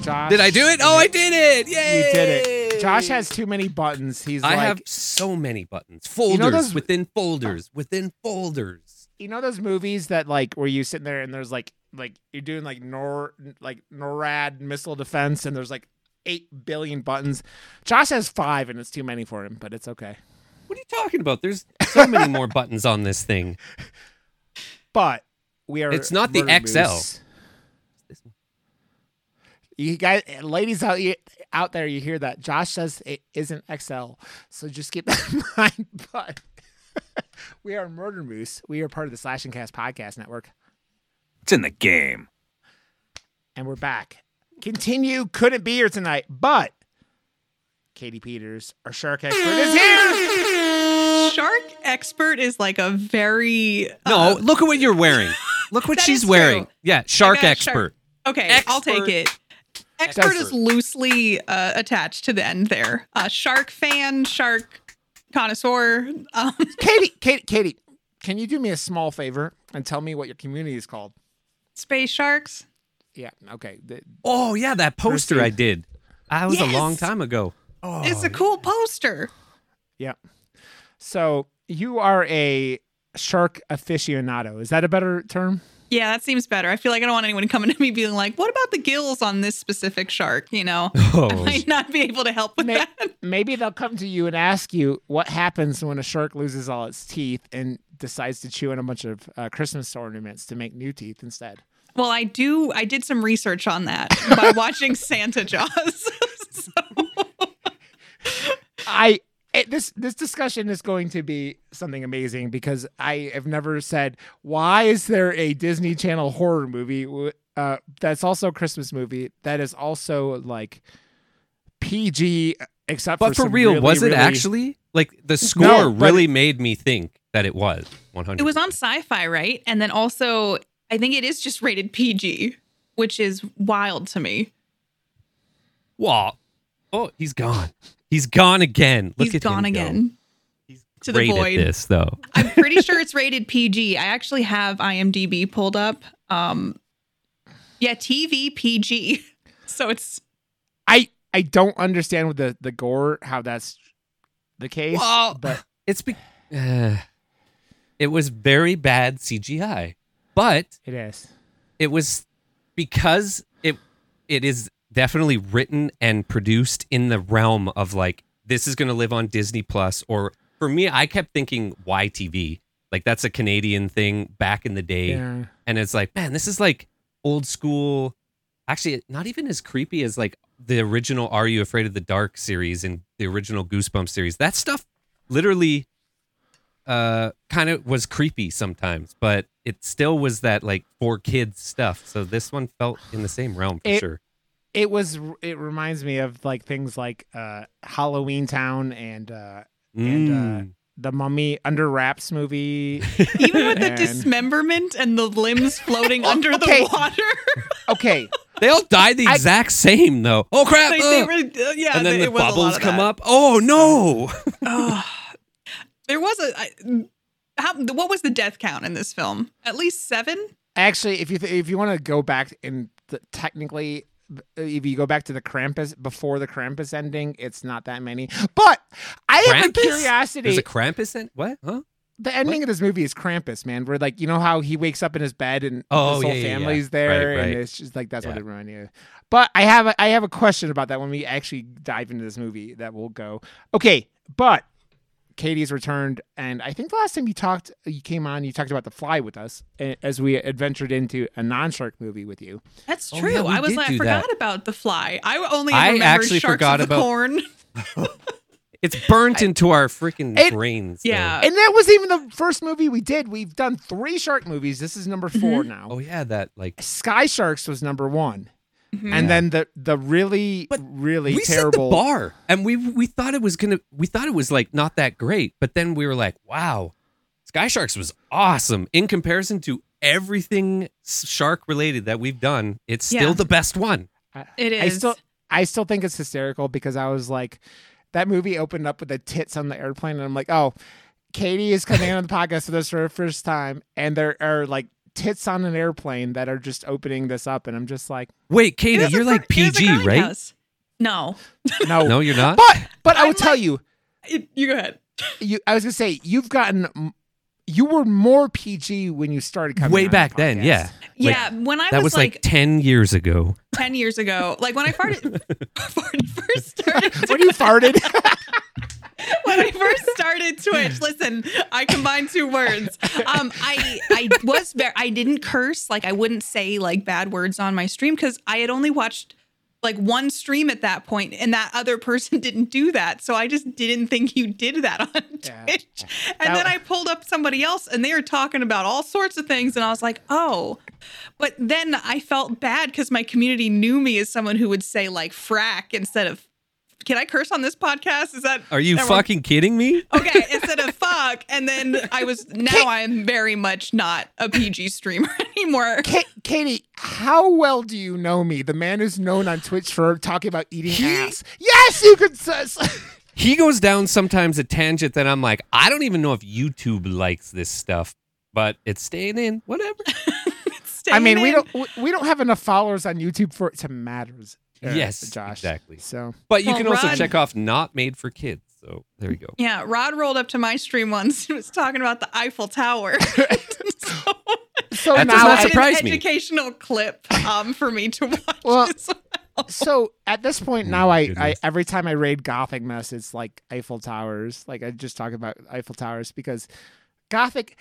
Josh, Did I do it? Oh, I did it! Yay! You did it. Josh has too many buttons. He's I like, have so many buttons. Folders know those- within folders within folders. you know those movies that like where you sitting there and there's like like you're doing like nor like NORAD missile defense and there's like eight billion buttons. Josh has five and it's too many for him, but it's okay. What are you talking about? There's so many more buttons on this thing. But we are. It's not the XL. Moose. You guys, ladies out out there, you hear that? Josh says it isn't XL, so just keep that in mind. But we are Murder Moose. We are part of the Slash and Cast podcast network, It's in the game. and we're back. Kintinue. Couldn't be here tonight, but Katie Peters, our shark expert, is here. Shark expert is like a very No, uh, look at what you're wearing. Look what she's wearing. true. Yeah, shark expert. shark- Okay, I'll take it. Expert is loosely uh, attached to the end there. Uh, shark fan, shark connoisseur. Um, Katie, Katie, Katie, can you do me a small favor and tell me what your community is called? space sharks. Yeah. Okay. The- Oh yeah, that poster I did. That was a long time ago. It's a cool poster. Yeah. So you are a shark aficionado. Is that a better term? Yeah, that seems better. I feel like I don't want anyone coming to me being like, "What about the gills on this specific shark?" You know, I Oh, might not be able to help with May- that. Maybe they'll come to you and ask you what happens when a shark loses all its teeth and decides to chew on a bunch of uh, Christmas ornaments to make new teeth instead. Well, I do. I did some research on that by watching Santa Jaws. so, I it, this this discussion is going to be something amazing because I have never said why is there a Disney Channel horror movie uh, that's also a Christmas movie that is also like PG except but for for some real, really, was it really- actually? Like the score No, but- really made me think that it was 100. it was on Sci-Fi, right? And then also, I think it is just rated PG, which is wild to me. Wow. Oh, he's gone. He's gone again. Look He's at him He's gone go. again. He's To the great void. at this though. I'm pretty sure it's rated PG. I actually have IMDb pulled up. Um, yeah, TV PG. So it's I I don't understand with the the gore how that's the case, Well, but It's be- uh, it was very bad CGI, but it is. it was because it it is definitely written and produced in the realm of like this is going to live on Disney Plus or for me I kept thinking YTV like that's a Canadian thing back in the day. Yeah. and it's like man this is like old school. Actually not even as creepy as like the original Are You Afraid of the Dark series and the original Goosebumps series. That stuff literally uh kind of was creepy sometimes but it still was that like for kids stuff. So this one felt in the same realm for It- sure It was. it reminds me of like things like uh Halloween Town and uh and, uh, Mm. the Mummy Under Wraps movie. even with the dismemberment and the limbs floating under Okay. the water. Okay, they all died the I- exact same though oh crap they, they uh. were, uh, yeah, and then it the was a lot bubbles come up oh no Ugh. there was a. I, how, what was the death count in this film? At least seven. actually, if you th- if you want to go back and the, technically. If you go back to the Krampus before the Krampus ending, it's not that many. But I have a Krampus? curiosity. there's a Krampus in what huh the ending of this movie is Krampus, man. Where like you know how he wakes up in his bed and Oh, his whole yeah, yeah, yeah. family's there, Right, right. and it's just like that's what Yeah. it reminded me of. But I have a, I have a question about that when we actually dive into this movie that will go okay. But Katie's returned, and I think the last time you talked, you came on, you talked about The Fly with us as we adventured into a non-shark movie with you. That's Oh, true. yeah, I was like, I forgot that. about the fly. I only I remember actually sharks forgot of the about- corn. it's burnt into our freaking It- brains though. Yeah. And that was even the first movie we did. We've done three shark movies. This is number 4 mm-hmm. now. oh yeah that like Sky Sharks was number one. Mhm. And then the the really But really we terrible set the bar and we we thought it was gonna we thought it was like not that great but then we were like wow sky sharks was awesome in comparison to everything shark related that we've done it's still Yeah. the best one It is. I still I still think it's hysterical because I was like that movie opened up with the tits on the airplane and I'm like, "Oh, Katie is coming on the podcast for this for the first time, and there are like tits on an airplane that are just opening this up, and I'm just like, Wait, Katie, It was a you're like fr- it was a PG, right? grindhouse. No. no, No, you're not. But but I I'm will tell you, It- you go ahead. you I was gonna say you've gotten. You were more PG when you started coming Way on the back then, podcast. yeah. Like, yeah, when I that was, was like, 10 years ago. 10 years ago, like when I farted, farted first started when you farted. when I first started Twitch, listen, I combined two words. Um, I I was very I didn't curse, like I wouldn't say like bad words on my stream because I had only watched like one stream at that point, and that other person didn't do that. So I just didn't think you did that on Yeah. Twitch. And That- then I pulled up somebody else, and they were talking about all sorts of things, and I was like, oh. But then I felt bad because my community knew me as someone who would say like frack instead of. Can I curse on this podcast? Is that Are you everyone- fucking kidding me? okay instead of fuck and then i was now i'm very much not a pg streamer anymore Ka- Katie, how well do you know me? The man who's known on Twitch for talking about eating He- ass. Yes, you could say. He goes down sometimes a tangent that I'm like, I don't even know if YouTube likes this stuff, but it's staying in. Whatever. I mean, we don't we- we don't have enough followers on YouTube for it to matter. Yes, Josh. exactly. So But you Well, can also Rod- check off not made for kids. So there you go. yeah rod rolled up to my stream once and was talking about the eiffel tower so so That does now not an me. educational clip um for me to watch Well, as well. so at this point Oh now my I, I every time I raid Gothic mess it's like Eiffel Towers. Like I just talk about Eiffel Towers because Gothic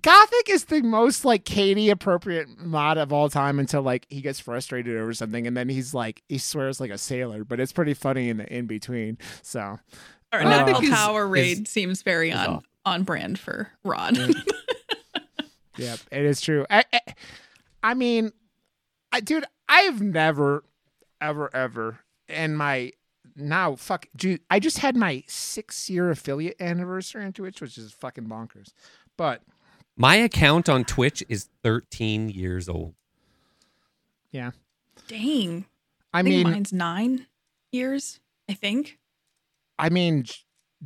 Gothic is the most like Katie appropriate mod of all time until like he gets frustrated over something and then he's like he swears like a sailor, but it's pretty funny in the in between. So Or Uh, an eiffel is- tower is- raid seems very on off. on brand for rod yeah, it is true. I I, I mean, I dude, I've never ever ever in my now fuck dude, I just had my six year affiliate anniversary on Twitch, which is fucking bonkers. But My account on Twitch is 13 years old. yeah. dang I i think mean mine's nine years i think I mean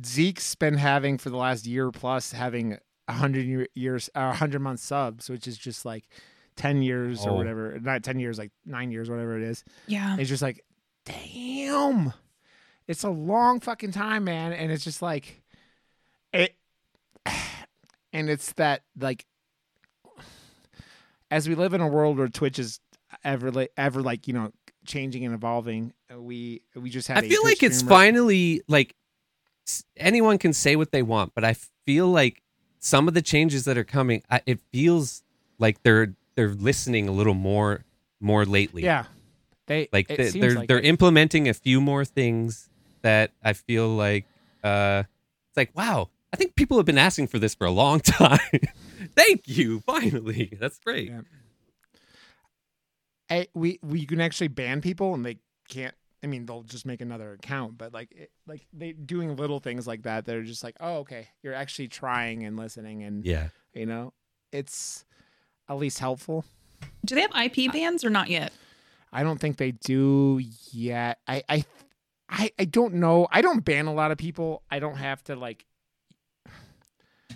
Zeke's been having for the last year plus having a hundred year- years a hundred month subs, which is just like ten years or Oh. whatever. Not ten years, like nine years, whatever it is. yeah It's just like, damn, it's a long fucking time, man. And it's just like, it, and it's that like, as we live in a world where Twitch is ever like ever like you know changing and evolving, uh, we we just have. I feel Twitch like it's finally like anyone can say what they want, but I feel like some of the changes that are coming, I, it feels like they're they're listening a little more more lately. Yeah, they like they, seems they're like they're implementing a few more things that I feel like uh it's like wow I think people have been asking for this for a long time. Thank you, finally. That's great. Yeah. I, we we can actually ban people and they can't. I mean, they'll just make another account, but like it, like they doing little things like that. They're just like, oh, okay, you're actually trying and listening, and Yeah. you know, it's at least helpful. do they have ip bans or not yet I don't think they do yet. I I I, I don't know. I don't ban a lot of people. I don't have to like.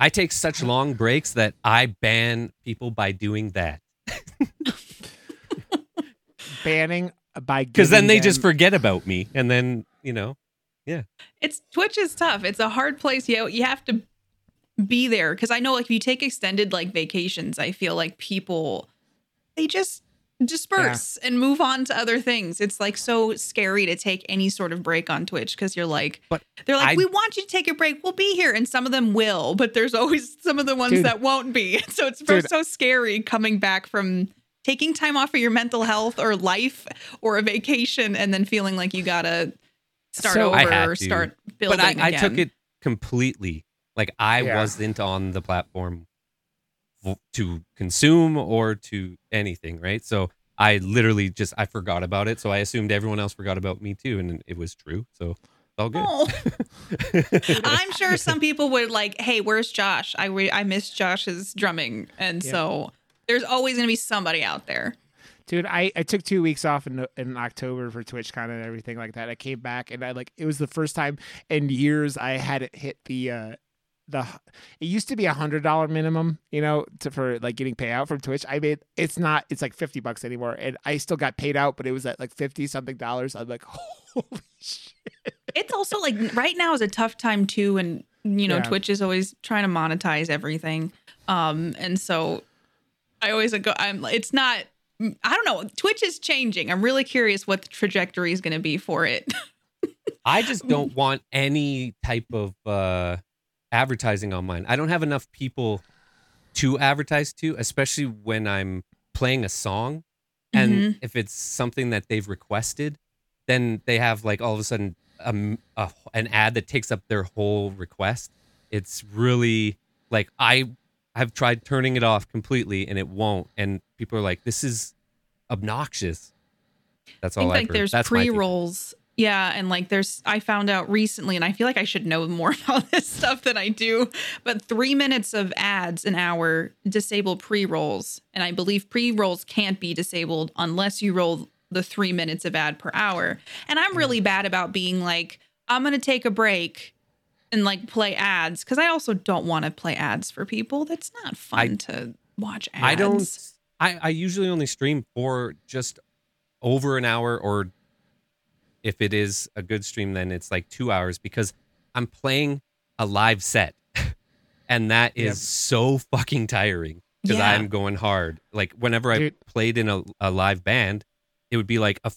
I take such long breaks that I ban people by doing that. banning by Because then giving they just forget about me. And then, you know, yeah. It's Twitch is tough. It's a hard place. You you have to be there because I know like if you take extended like vacations, I feel like people they just disperse and move on to other things. It's like so scary to take any sort of break on Twitch because you're like But they're like I- we want you to take a break. We'll be here and some of them will, but there's always some of the ones Dude. that won't be. So it's Dude. so scary coming back from taking time off of your mental health or life or a vacation and then feeling like you got to start So- over or start building but I, I took it completely. Like I Yeah. wasn't on the platform f- to consume or to anything, right? So I literally just I forgot about it. So I assumed everyone else forgot about me too, and it was true. So it's all good. Oh. I'm sure some people would like, "Hey, where's Josh? I re- I miss Josh's drumming," and Yeah. so there's always going to be somebody out there. Dude, I, I took two weeks off in in October for TwitchCon and everything like that. I came back and I like it was the first time in years I hadn't hit the uh the it used to be a hundred dollar minimum, you know, to, for like getting payout from Twitch. I made it's not it's like fifty bucks anymore, and I still got paid out, but it was at like fifty something dollars. I'm like, holy shit. It's also like right now is a tough time too, and you know Yeah. Twitch is always trying to monetize everything, um, and so I always go. I'm. It's not. I don't know. Twitch is changing. I'm really curious what the trajectory is going to be for it. I just don't want any type of uh, advertising on mine. I don't have enough people to advertise to, especially when I'm playing a song. And Mhm. if it's something that they've requested, then they have like all of a sudden um, a, an ad that takes up their whole request. It's really like I have tried turning it off completely and it won't. And people are like, "This is obnoxious." That's I all think I've like heard. there's That's pre rolls. Yeah, and like there's I found out recently, and I feel like I should know more about this stuff than I do. But three minutes of ads an hour disable pre rolls, and I believe pre rolls can't be disabled unless you roll the three minutes of ad per hour. And I'm really mm. bad about being like, I'm gonna take a break and like play ads because I also don't want to play ads for people. That's not fun I- to watch ads. I don't. I, I usually only stream for just over an hour, or if it is a good stream, then it's like two hours because I'm playing a live set, and that is Yep. so fucking tiring because Yeah. I'm going hard. Like whenever I Dude. played in a, a live band, it would be like a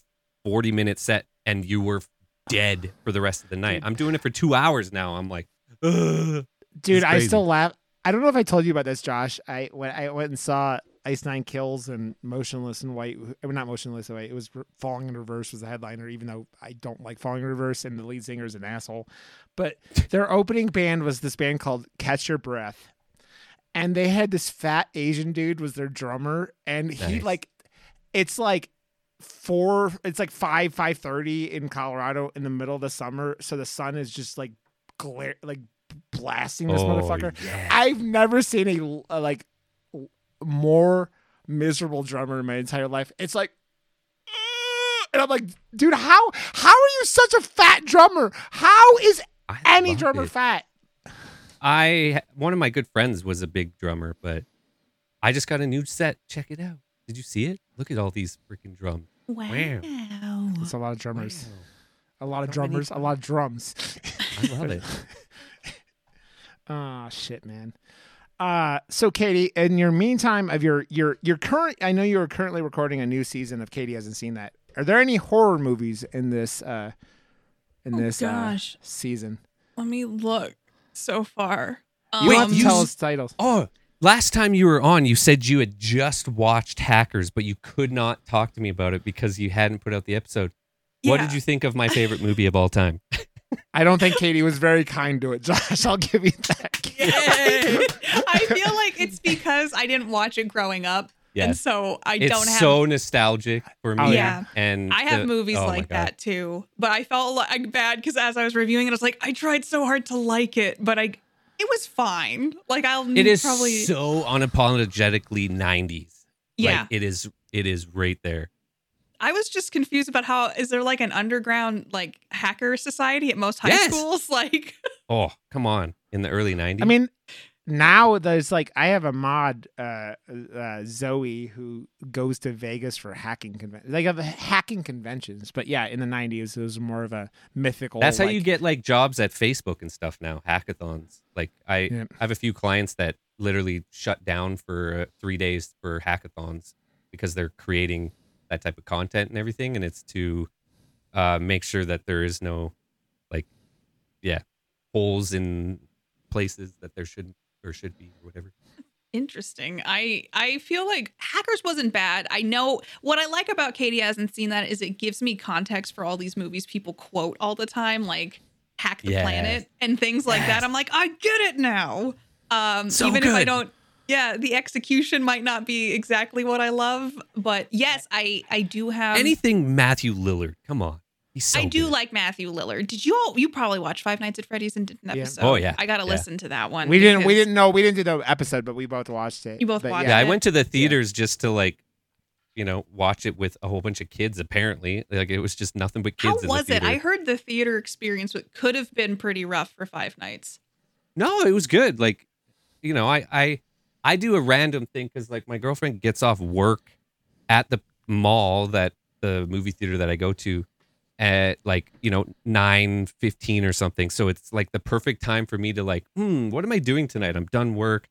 40 minute set, and you were dead for the rest of the night. I'm doing it for two hours now. I'm like, Ugh. dude i still laugh i don't know if i told you about this josh i when i went and saw ice nine kills and motionless in white uh, not motionless in white it was falling in reverse was the headliner even though i don't like falling in reverse and the lead singer is an asshole but their opening band was this band called catch your breath and they had this fat asian dude was their drummer and he Nice. like it's like four it's like five five thirty in colorado in the middle of the summer so the sun is just like glare like blasting this Oh, motherfucker yeah. i've never seen a, a like more miserable drummer in my entire life it's like mm, and i'm like dude how how are you such a fat drummer how is I any drummer it. fat I one of my good friends was a big drummer, but I just got a new set. Check it out. Did you see it? Look at all these freaking drums. Wow. wow. it's a lot of drummers Wow. a lot of How many drummers a lot of drums I love it. Oh shit, man. Uh so Katie, in your meantime of your your your current I know you are currently recording a new season of Katie hasn't seen that. Are there any horror movies in this uh in Oh, this uh, season? Let me look so far. You Wait, don't have to you tell s- us titles. Oh, last time you were on, you said you had just watched Hackers, but you could not talk to me about it because you hadn't put out the episode. What did you think of my favorite movie of all time? I don't think Katie was very kind to it, Josh. I'll give you that. I feel like it's because I didn't watch it growing up. And so I It's don't have It's so nostalgic for me. Oh, yeah. And I have the- movies oh like that too. But I felt like bad because as I was reviewing it, I was like, I tried so hard to like it, but I it was fine. Like I'll It is probably so unapologetically 90s. Yeah. Like, it is it is right there. I was just confused about how is there like an underground like hacker society at most high Yes. schools? Like Oh, come on. In the early 90s. I mean, now there's like I have a mod, uh, uh, Zoe, who goes to Vegas for hacking conventions. Like have hacking conventions, but yeah, in the '90s it was more of a mythical. That's how like- you get like jobs at Facebook and stuff now, hackathons. Like I, Yeah. I have a few clients that literally shut down for uh, three days for hackathons because they're creating that type of content and everything, and it's to uh, make sure that there is no like, yeah, holes in places that there shouldn't or should be or whatever. interesting. I I feel like Hackers wasn't bad. I know what I like about Katie hasn't seen that is it gives me context for all these movies people quote all the time, like Hack the Yes. Planet and things like Yes. that. I'm like, I get it now. Um, So even if I don't. Yeah, the execution might not be exactly what I love, but yes, I I do have Anything Matthew Lillard, come on, he's so I do good. like Matthew Lillard. Did you all? You probably watched Five Nights at Freddy's and did an Yeah. episode. Oh, yeah. I got to Yeah. listen to that one. we didn't. We didn't know. We didn't do the episode, but we both watched it. You both But watched Yeah, I went to the theaters just to like, you know, watch it with a whole bunch of kids. Apparently, like it was just nothing but kids. How in was the it? I heard the theater experience would- could have been pretty rough for Five Nights. No, it was good. Like, you know, I I I do a random thing because like my girlfriend gets off work at the mall that the movie theater that I go to at like you know nine fifteen or something. So it's like the perfect time for me to like, hmm, what am I doing tonight? I'm done work.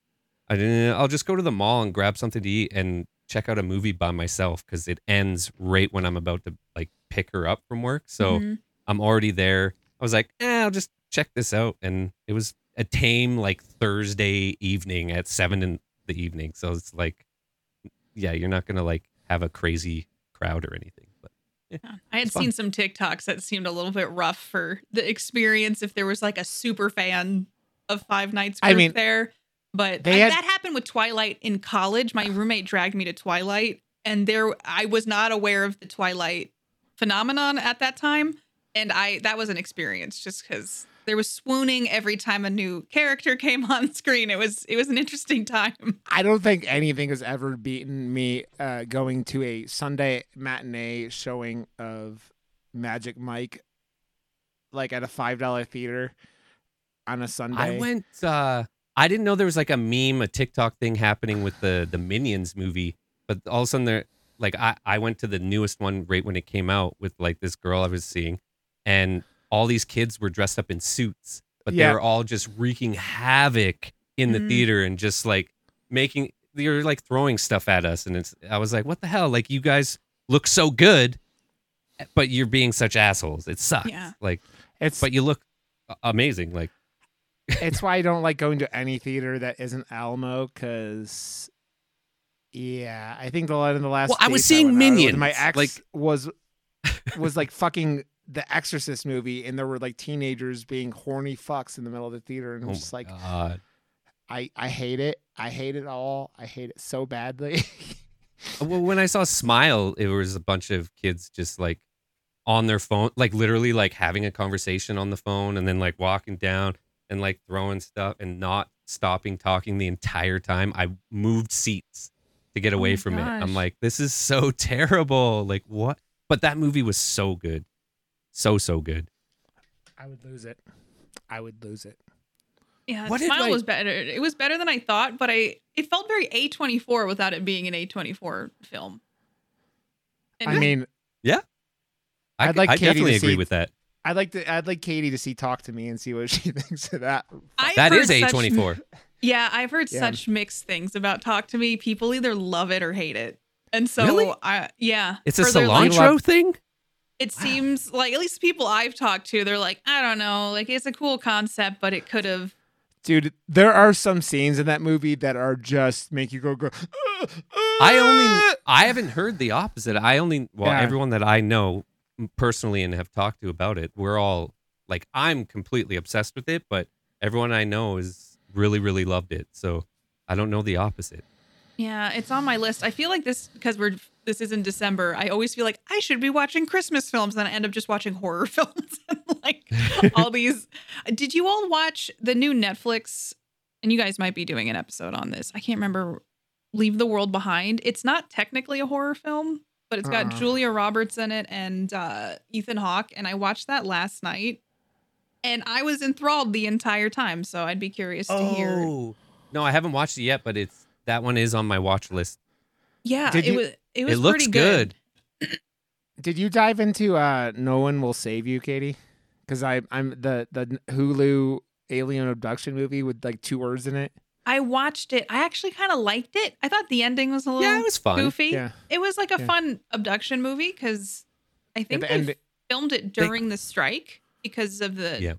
I i'll just go to the mall and grab something to eat and check out a movie by myself because it ends right when I'm about to like pick her up from work. So Mhm. I'm already there. I was like, eh, I'll just check this out. And it was a tame like Thursday evening at seven in the evening. So it's like, yeah, you're not gonna like have a crazy crowd or anything. But yeah, I had seen some TikToks that seemed a little bit rough for the experience if there was like a super fan of Five Nights I group mean, there. But I- had- that happened with Twilight in college. My roommate dragged me to Twilight, and there I was not aware of the Twilight phenomenon at that time, and I that was an experience just because there was swooning every time a new character came on screen. It was it was an interesting time. I don't think anything has ever beaten me uh, going to a Sunday matinee showing of Magic Mike, like at a five dollar theater on a Sunday. I went. uh I didn't know there was like a meme, a TikTok thing happening with the the Minions movie. But all of a sudden, there like I I went to the newest one right when it came out with like this girl I was seeing, and all these kids were dressed up in suits, but Yeah. they were all just wreaking havoc in the Mhm. theater and just like making you're like throwing stuff at us, and it's I was like, what the hell? Like you guys look so good, but you're being such assholes. It sucks. Yeah. Like, It's but you look amazing. Like. it's why I don't like going to any theater that isn't Alamo because. Yeah, I think the in the last. Well, I was dates seeing went out Minions, My ex like- was was like fucking the Exorcist movie, and there were like teenagers being horny fucks in the middle of the theater, and it Oh was just like God. I I hate it. I hate it all. I hate it so badly. Well, when I saw Smile, it was a bunch of kids just like on their phone, like literally like having a conversation on the phone and then like walking down and like throwing stuff and not stopping talking the entire time. I moved seats to get Oh away my from it. I'm like, this is so terrible. Like, what? But that movie was so good. So, so good. I would lose it. I would lose it. Yeah, What did, Smile like- was better. It was better than I thought, but I it felt very A twenty four without it being an A twenty four film. And I mean, I, I'd like I definitely to agree see- with that. I'd like to. I'd like Katie to see Talk to Me and see what she thinks of that. I've That heard is such- A24. Yeah, I've heard Yeah. such mixed things about Talk to Me. People either love it or hate it, and so Really? I yeah, It's a for their, like, cilantro thing? It seems like at least people I've talked to, they're like, I don't know, like it's a cool concept, but it could have. Dude, there are some scenes in that movie that are just make you go go. "Uh, I only I haven't heard the opposite. I only well Yeah. everyone that I know personally and have talked to about it, we're all like I'm completely obsessed with it, but everyone I know is really really loved it. So I don't know the opposite. Yeah, it's on my list. I feel like this because we're this is in December. I always feel like I should be watching Christmas films, and I end up just watching horror films and like all these. Did you all watch the new Netflix? And you guys might be doing an episode on this. I can't remember. Leave the World Behind. It's not technically a horror film, but it's got Uh-uh. Julia Roberts in it and uh, Ethan Hawke. And I watched that last night, and I was enthralled the entire time. So I'd be curious to hear. Oh. No, I haven't watched it yet, but it's that one is on my watch list. Yeah, Did it you- was. It was it looks pretty good. Did you dive into uh No One Will Save You, Katie? Because I I'm the the Hulu alien abduction movie with like two words in it. I watched it. I actually kind of liked it. I thought the ending was a little Yeah, it was fun. goofy. Yeah. It was like a Yeah. fun abduction movie because I think the they end- filmed it during the strike because of the Yeah.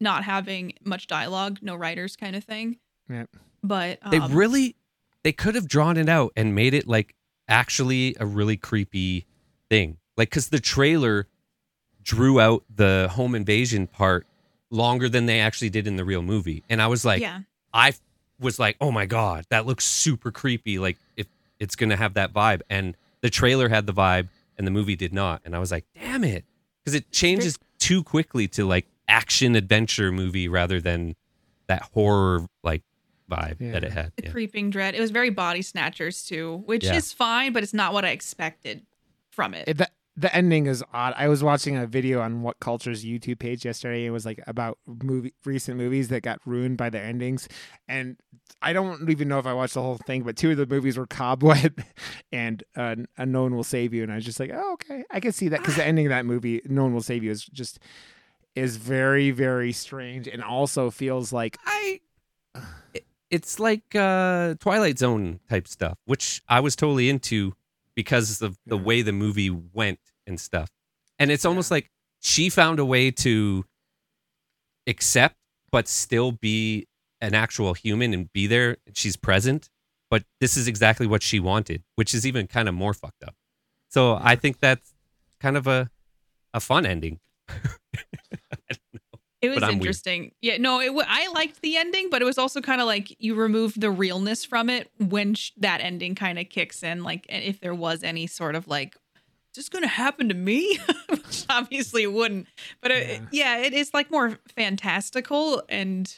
not having much dialogue, no writers kind of thing. Yeah. But um, They really they could have drawn it out and made it like actually a really creepy thing. Like cuz the trailer drew out the home invasion part longer than they actually did in the real movie. And I was like yeah, I was like, "Oh my god, that looks super creepy like if it's going to have that vibe." And the trailer had the vibe and the movie did not. And I was like, "Damn it." Cuz it changes too quickly to like action adventure movie rather than that horror like vibe Yeah. that it had. the Yeah. creeping dread. It was very body snatchers too, which Yeah. is fine, but it's not what I expected from it. It- that the ending is odd. I was watching a video on WhatCulture's YouTube page yesterday. It was like about movie recent movies that got ruined by their endings, and I don't even know if I watched the whole thing. But two of the movies were Cobweb and uh, No One Will Save You, and I was just like, oh okay, I can see that because the ending of that movie, No One Will Save You, is just is very very strange and also feels like I it- it's like uh Twilight Zone type stuff, which I was totally into because of the Yeah. way the movie went and stuff. And it's almost like she found a way to accept but still be an actual human and be there. She's present, but this is exactly what she wanted, which is even kind of more fucked up. So I think that's kind of a a fun ending. It was I'm weird. interesting. Yeah, no, it. W- I liked the ending, but it was also kind of like you remove the realness from it when sh- that ending kind of kicks in. Like, if there was any sort of like, is this going to happen to me? Which obviously it wouldn't. But it, yeah, it is like more fantastical and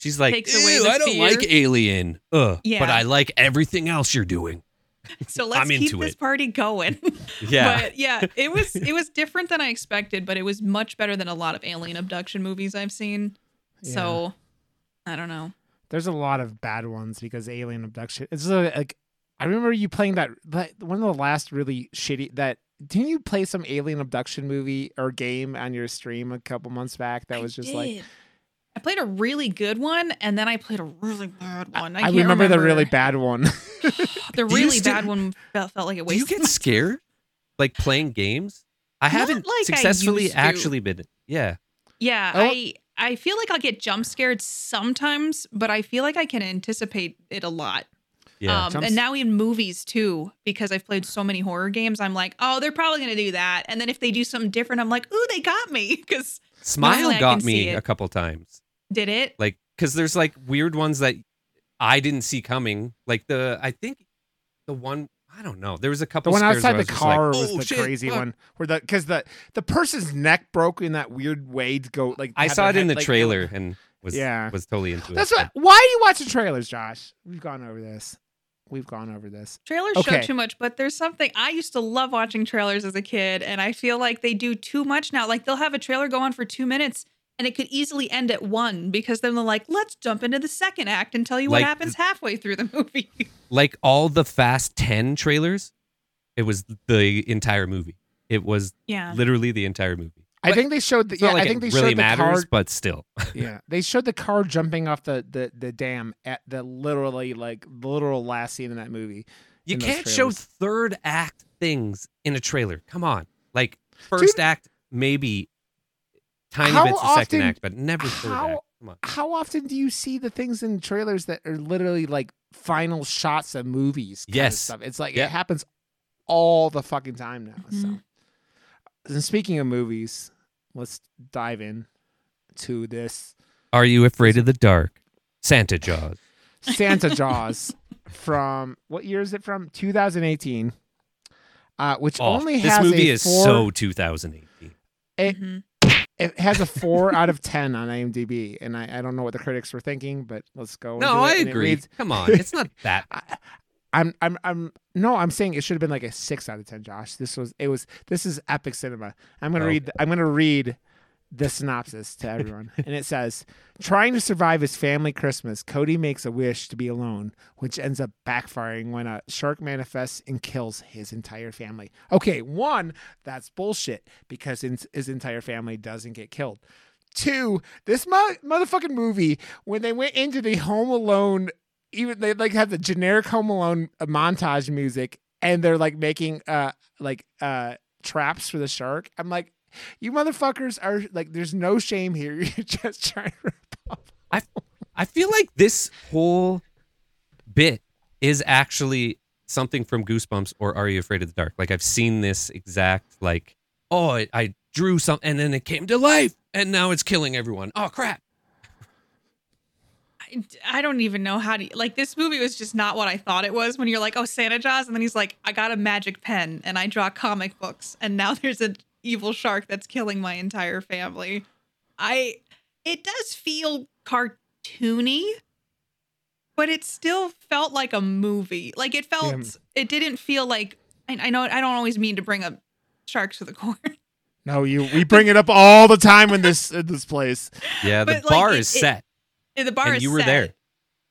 She's like, Takes away "Ew, I don't fear." like Alien. Ugh, Yeah. but I like everything else you're doing. So let's I'm keep into this it. party going. Yeah. But yeah, it was it was different than I expected, but it was much better than a lot of alien abduction movies I've seen. So I don't know. there's a lot of bad ones because alien abduction. It's like I remember you playing that, that one of the last really shitty that. Didn't you play some alien abduction movie or game on your stream a couple months back? That I was just like. I played a really good one, and then I played a really bad one. I, I, can't remember, the really bad one. The really still- bad one felt, felt like it Do you get scared like playing games? I haven't like successfully used to. actually been. Yeah. yeah, Oh. I I feel like I'll get jump scared sometimes, but I feel like I can anticipate it a lot. Yeah. um, and now in movies too, because I've played so many horror games, I'm like, oh, they're probably gonna do that. And then if they do something different, I'm like, ooh, they got me. Because Smile got me a couple times. did it? Like, because there's like weird ones that I didn't see coming. Like the, I think the one, I don't know. There was a couple. The couple one scares outside the was just like, car was "Oh, the shit, crazy fuck." one, where the because the the person's neck broke in that weird way to go like. I saw their it in head, the like, trailer and was Yeah. was totally into That's it. what. Why are you watching trailers, Josh? We've gone over this. We've gone over this. Trailers Okay. show too much, but there's something I used to love watching trailers as a kid, and I feel like they do too much now. Like they'll have a trailer go on for two minutes, and it could easily end at one because then they're like, let's jump into the second act and tell you what happens halfway through the movie. like all the Fast 10 trailers, it was the entire movie. It was yeah. literally the entire movie. I But think they showed the. Yeah, like I think they really showed the matters, car. but still. yeah, they showed the car jumping off the the the dam at the literally like literal last scene in that movie. You can't show third act things in a trailer. Come on. Like first Dude. act, maybe tiny How bits of second often- act, but never third how- act. Come on. How often do you see the things in trailers that are literally like final shots of movies? kind of Yes. stuff. It's like Yeah. it happens all the fucking time now. So, Mhm. and speaking of movies, let's dive in to this Are you afraid of the dark? Santa Jaws. Santa Jaws from what year is it from? 2018. Uh, which Oh, only this has movie a is four, so 2018. Mhm. It has a four out of ten on IMDb, and I, I don't know what the critics were thinking, but let's go. No, I agree. reads- Come on. It's not that. I, I'm I'm I'm no, I'm saying it should have been like a six out of ten, Josh. This was it was this is epic cinema. I'm gonna Oh. read I'm gonna read the synopsis to everyone. and it says Trying to survive his family Christmas, Cody makes a wish to be alone, which ends up backfiring when a shark manifests and kills his entire family. Okay, one, that's bullshit because his entire family doesn't get killed. Two, this mo- motherfucking movie, when they went into the Home Alone even they like have the generic Home Alone uh, montage music, and they're like making uh like uh traps for the shark. I'm like, you motherfuckers are like, there's no shame here. You're just trying to rip off. I feel like this whole bit is actually something from Goosebumps or Are You Afraid of the Dark? Like I've seen this exact like, oh, I, I drew something and then it came to life and now it's killing everyone. Oh crap! I, I don't even know how to like this movie was just not what I thought it was when you're like, oh, Santa Jaws, and then he's like, I got a magic pen and I draw comic books, and now there's an evil shark that's killing my entire family. I it does feel cartoony, but it still felt like a movie. Like it felt Yeah. it didn't feel like I, I know I don't always mean to bring up sharks with a corn. No, you we bring it up all the time in this in this place. Yeah, the But, like, bar it- is it- set. the bar And is you were set. there.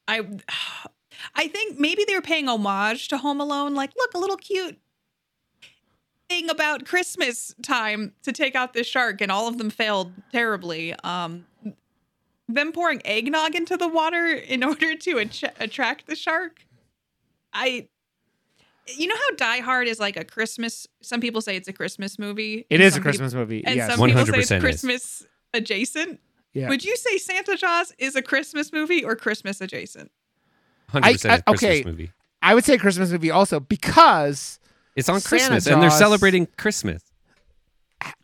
I I think maybe they were paying homage to Home Alone. Like, look, a little cute thing about Christmas time to take out this shark, and all of them failed terribly. Um, them pouring eggnog into the water in order to att- attract the shark. I, you know how Die Hard is like a Christmas. Some people say it's a Christmas movie. It is a some peop- Christmas movie. and yes. some people say 100% it's is. Christmas adjacent. yeah. Would you say Santa Jaws is a Christmas movie or Christmas adjacent? 100% I- a Christmas okay. movie. I would say Christmas movie also because It's on Santa Christmas and they're Jaws- celebrating Christmas.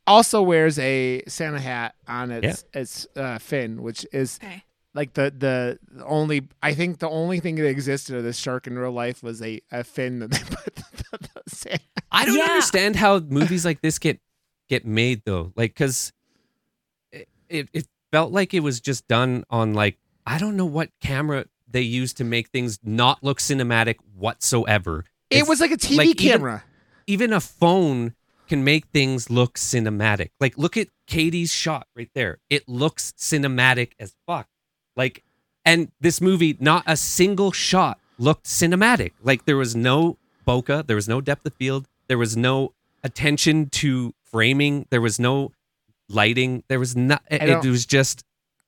also wears a Santa hat on its its uh, fin, which is Okay. like the, the the only I think the only thing that existed of this shark in real life was a, a fin that they put the, the Santa. I don't Yeah. understand how movies like this get get made though. Like cuz it, it it felt like it was just done on like I don't know what camera they used to make things not look cinematic whatsoever. It was like a TV like, camera. even a phone can make things look cinematic. Like look at Katie's shot right there. It looks cinematic as fuck. Like and this movie not a single shot looked cinematic. Like there was no bokeh, there was no depth of field, there was no attention to framing, there was no lighting, there was not it, it was just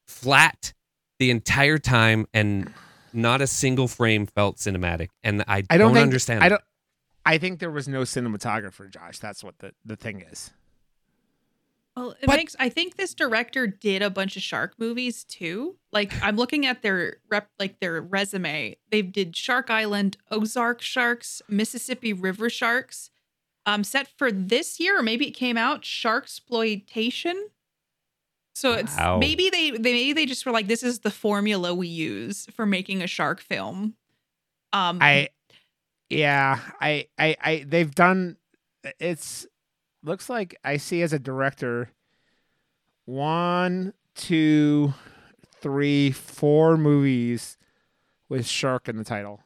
flat the entire time and not a single frame felt cinematic and I, I don't, think, understand. I don't. I think there was no cinematographer, Josh. That's what the, the thing is. Well, it But- makes. I think this director did a bunch of shark movies too. Like I'm looking at their rep, like their resume. They did Shark Island, Ozark Sharks, Mississippi River Sharks. Um, set for this year, or maybe it came out Shark Exploitation. So it's Wow. maybe they, they maybe they just were like, this is the formula we use for making a shark film. Um, I, yeah, I, I, I. They've done. It's looks like I see as a director. One, two, three, four movies with shark in the title.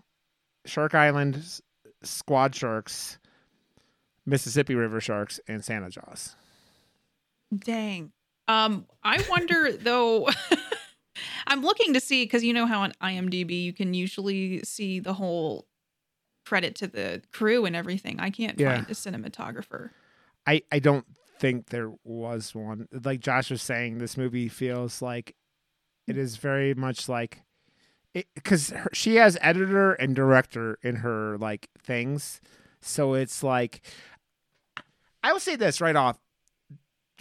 Shark Island, Squad Sharks, Mississippi River Sharks, and Santa Jaws. Dang. Um, I wonder though. I'm looking to see because you know how on IMDb you can usually see the whole credit to the crew and everything. I can't Yeah. find a cinematographer. I, I don't think there was one. Like Josh was saying, this movie feels like it is very much like because she has editor and director in her like things, so it's like I will say this right off.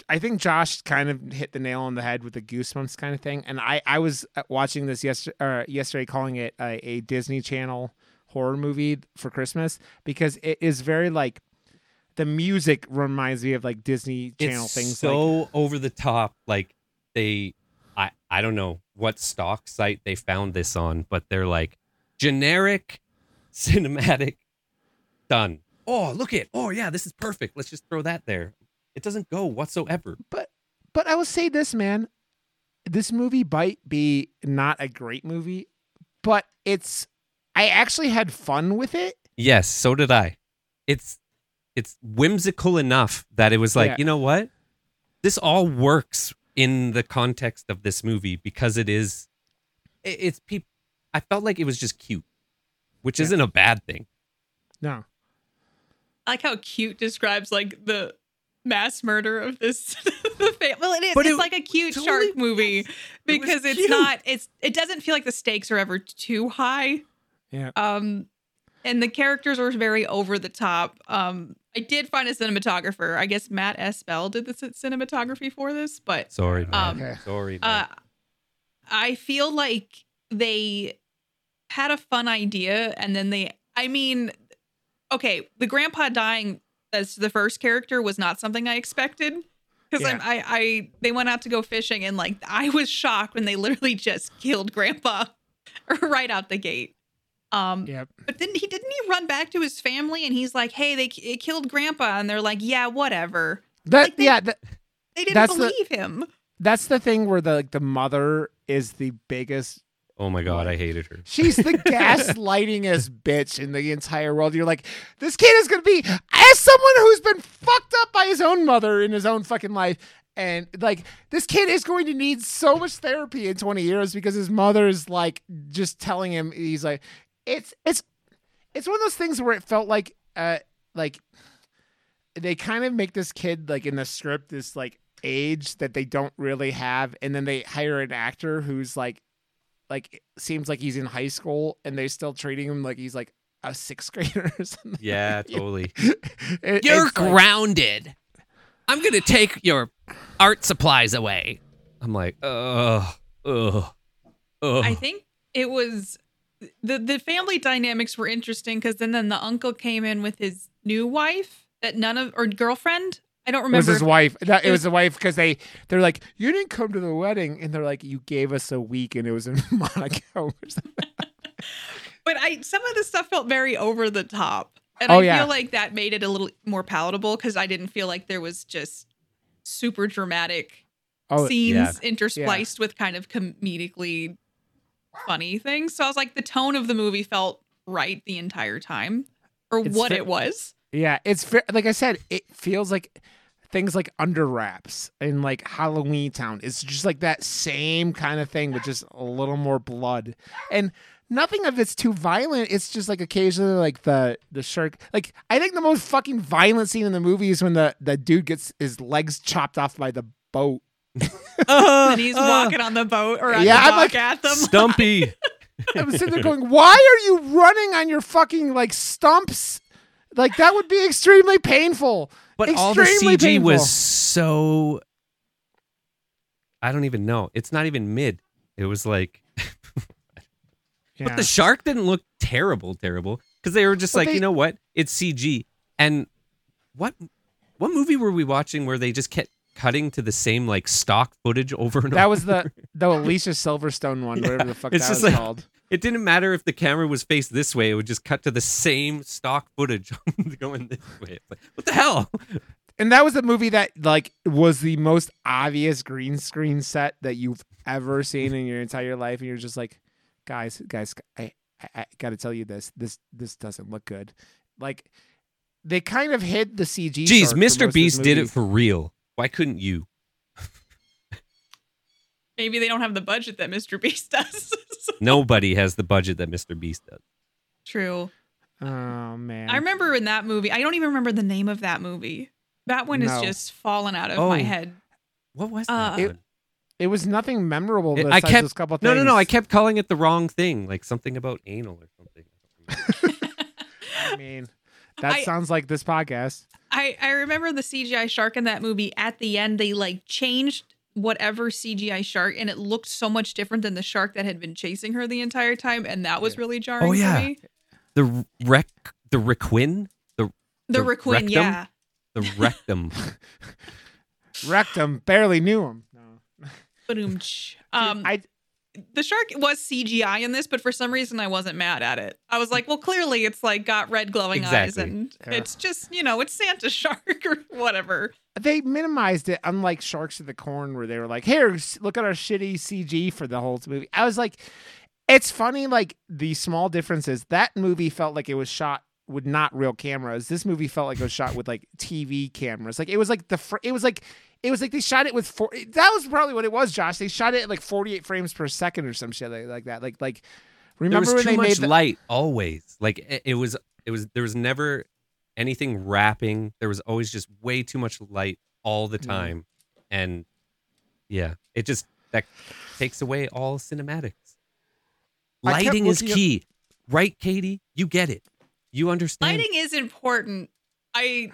I think Josh kind of hit the nail on the head with the goosebumps kind of thing, and I I was uh, watching this yesterday, uh, yesterday calling it a, a Disney Channel horror movie for Christmas because it is very like the music reminds me of like Disney Channel it's things. so like, over the top like they i i don't know what stock site they found this on but they're like generic cinematic. Done. Oh look at oh yeah this is perfect. Let's just throw that there it doesn't go whatsoever but but I will say this, man. This movie might be not a great movie, but it's I actually had fun with it. yes so did i it's it's whimsical enough that it was like Yeah. you know what this all works in the context of this movie because it is it- it's people i felt like it was just cute which Yeah. isn't a bad thing No. I like how cute describes like the mass murder of this the fam- well it is But it's it like a cute totally shark movie was because it's cute. not it's it doesn't feel like the stakes are ever too high Yeah. um and the characters are very over the top um i did find a cinematographer i guess matt s bell did the c- cinematography for this but Sorry, man. Um, Okay. Sorry, uh i feel like they had a fun idea and then they i mean okay the grandpa dying as the first character was not something i expected because Yeah. I, I they went out to go fishing and like i was shocked when they literally just killed grandpa right out the gate um Yep. but then he didn't he run back to his family and he's like hey they it killed grandpa and they're like yeah whatever That Like they- yeah, that, they didn't That's the- believe him that's the thing where the like the mother is the biggest Oh my god, I hated her. She's the gaslightingest bitch in the entire world. You're like, this kid is gonna be as someone who's been fucked up by his own mother in his own fucking life. And like this kid is going to need so much therapy in 20 years because his mother's like just telling him he's like it's it's it's one of those things where it felt like uh like they kind of make this kid like in the script this like age that they don't really have and then they hire an actor who's like like seems like he's in high school and they're still treating him like he's like a sixth grader or something. Yeah, totally. It- You're it's like- grounded. I'm gonna take your art supplies away. I'm like, ugh, ugh, ugh. I think it was the the family dynamics were interesting because then then the uncle came in with his new wife that none of or girlfriend. I don't remember. it was his wife. That, it was the wife because they they're like, you didn't come to the wedding, and they're like, you gave us a week, and it was in Monaco. But I some of the stuff felt very over the top, and Oh, I yeah. feel like that made it a little more palatable because I didn't feel like there was just super dramatic Oh, scenes interspliced with kind of comedically funny things. So I was like, the tone of the movie felt right the entire time, or It's what fa- it was. yeah. It's fe- like I said, it feels like things like Under Wraps and like Halloween Town. It's just like that same kind of thing with just a little more blood and. Nothing of it's too violent. It's just like occasionally like the the shark. Like I think the most fucking violent scene in the movie is when the the dude gets his legs chopped off by the boat. Uh, and he's uh. walking on the boat or Yeah, I'm like, at them. Stumpy. I'm sitting there going, "Why are you running on your fucking like stumps? Like that would be extremely painful." But all the CG painful. was so. I don't even know. It's not even mid. It was like, Yeah. but the shark didn't look terrible, terrible because they were just But like, they- you know what? It's CG. And what what movie were we watching where they just kept cutting to the same like stock footage over and that over? That was the the Alicia Silverstone one, whatever the fuck It's that was like- called. It didn't matter if the camera was faced this way; it would just cut to the same stock footage going this way. It's like, what the hell? And that was the movie that like was the most obvious green screen set that you've ever seen in your entire life, and you're just like, guys, guys, I, I, I got to tell you this, this, this doesn't look good. Like they kind of hid the CG. Jeez, shark for most Mr. Beast did it for real. Why couldn't you? Maybe they don't have the budget that Mr. Beast does. Nobody has the budget that Mr. Beast does. True. Oh man, I remember in that movie, I don't even remember the name of that movie. That one is just fallen out of Oh. my head. What was Uh, that? It- one? it was nothing memorable. It- Besides I kept- those couple no, no, no. I kept calling it the wrong thing, like something about anal or something. I mean, that I- sounds like this podcast. I, I remember the CGI shark in that movie. At the end, they like changed whatever CGI shark, and it looked so much different than the shark that had been chasing her the entire time, and that was really jarring Oh, yeah. for me. The rec, the requin, the The, The Requin, rectum? yeah. the rectum. Rectum barely knew him. No. Ba-doom-tsh. Um, I the shark was CGI in this, but for some reason I wasn't mad at it. I was like, well, clearly it's like got red glowing eyes, and Yeah. it's just you know it's Santa shark or whatever. They minimized it, unlike Sharks of the Corn, where they were like, "Here, look at our shitty CG for the whole movie." I was like, it's funny, like the small differences. That movie felt like it was shot with not real cameras. This movie felt like it was shot with like TV cameras. Like it was like the fr- it was like it was like they shot it with four. That was probably what it was, Josh. They shot it at like forty eight frames per second or some shit like, like that. Like like there remember was when too they much made the, light always. Like it, it was, it was. There was never anything wrapping. There was always just way too much light all the Mhm. time, and yeah, it just that takes away all cinematics. Lighting is looking at- key, right, Katie? You get it. You understand. Lighting is important. I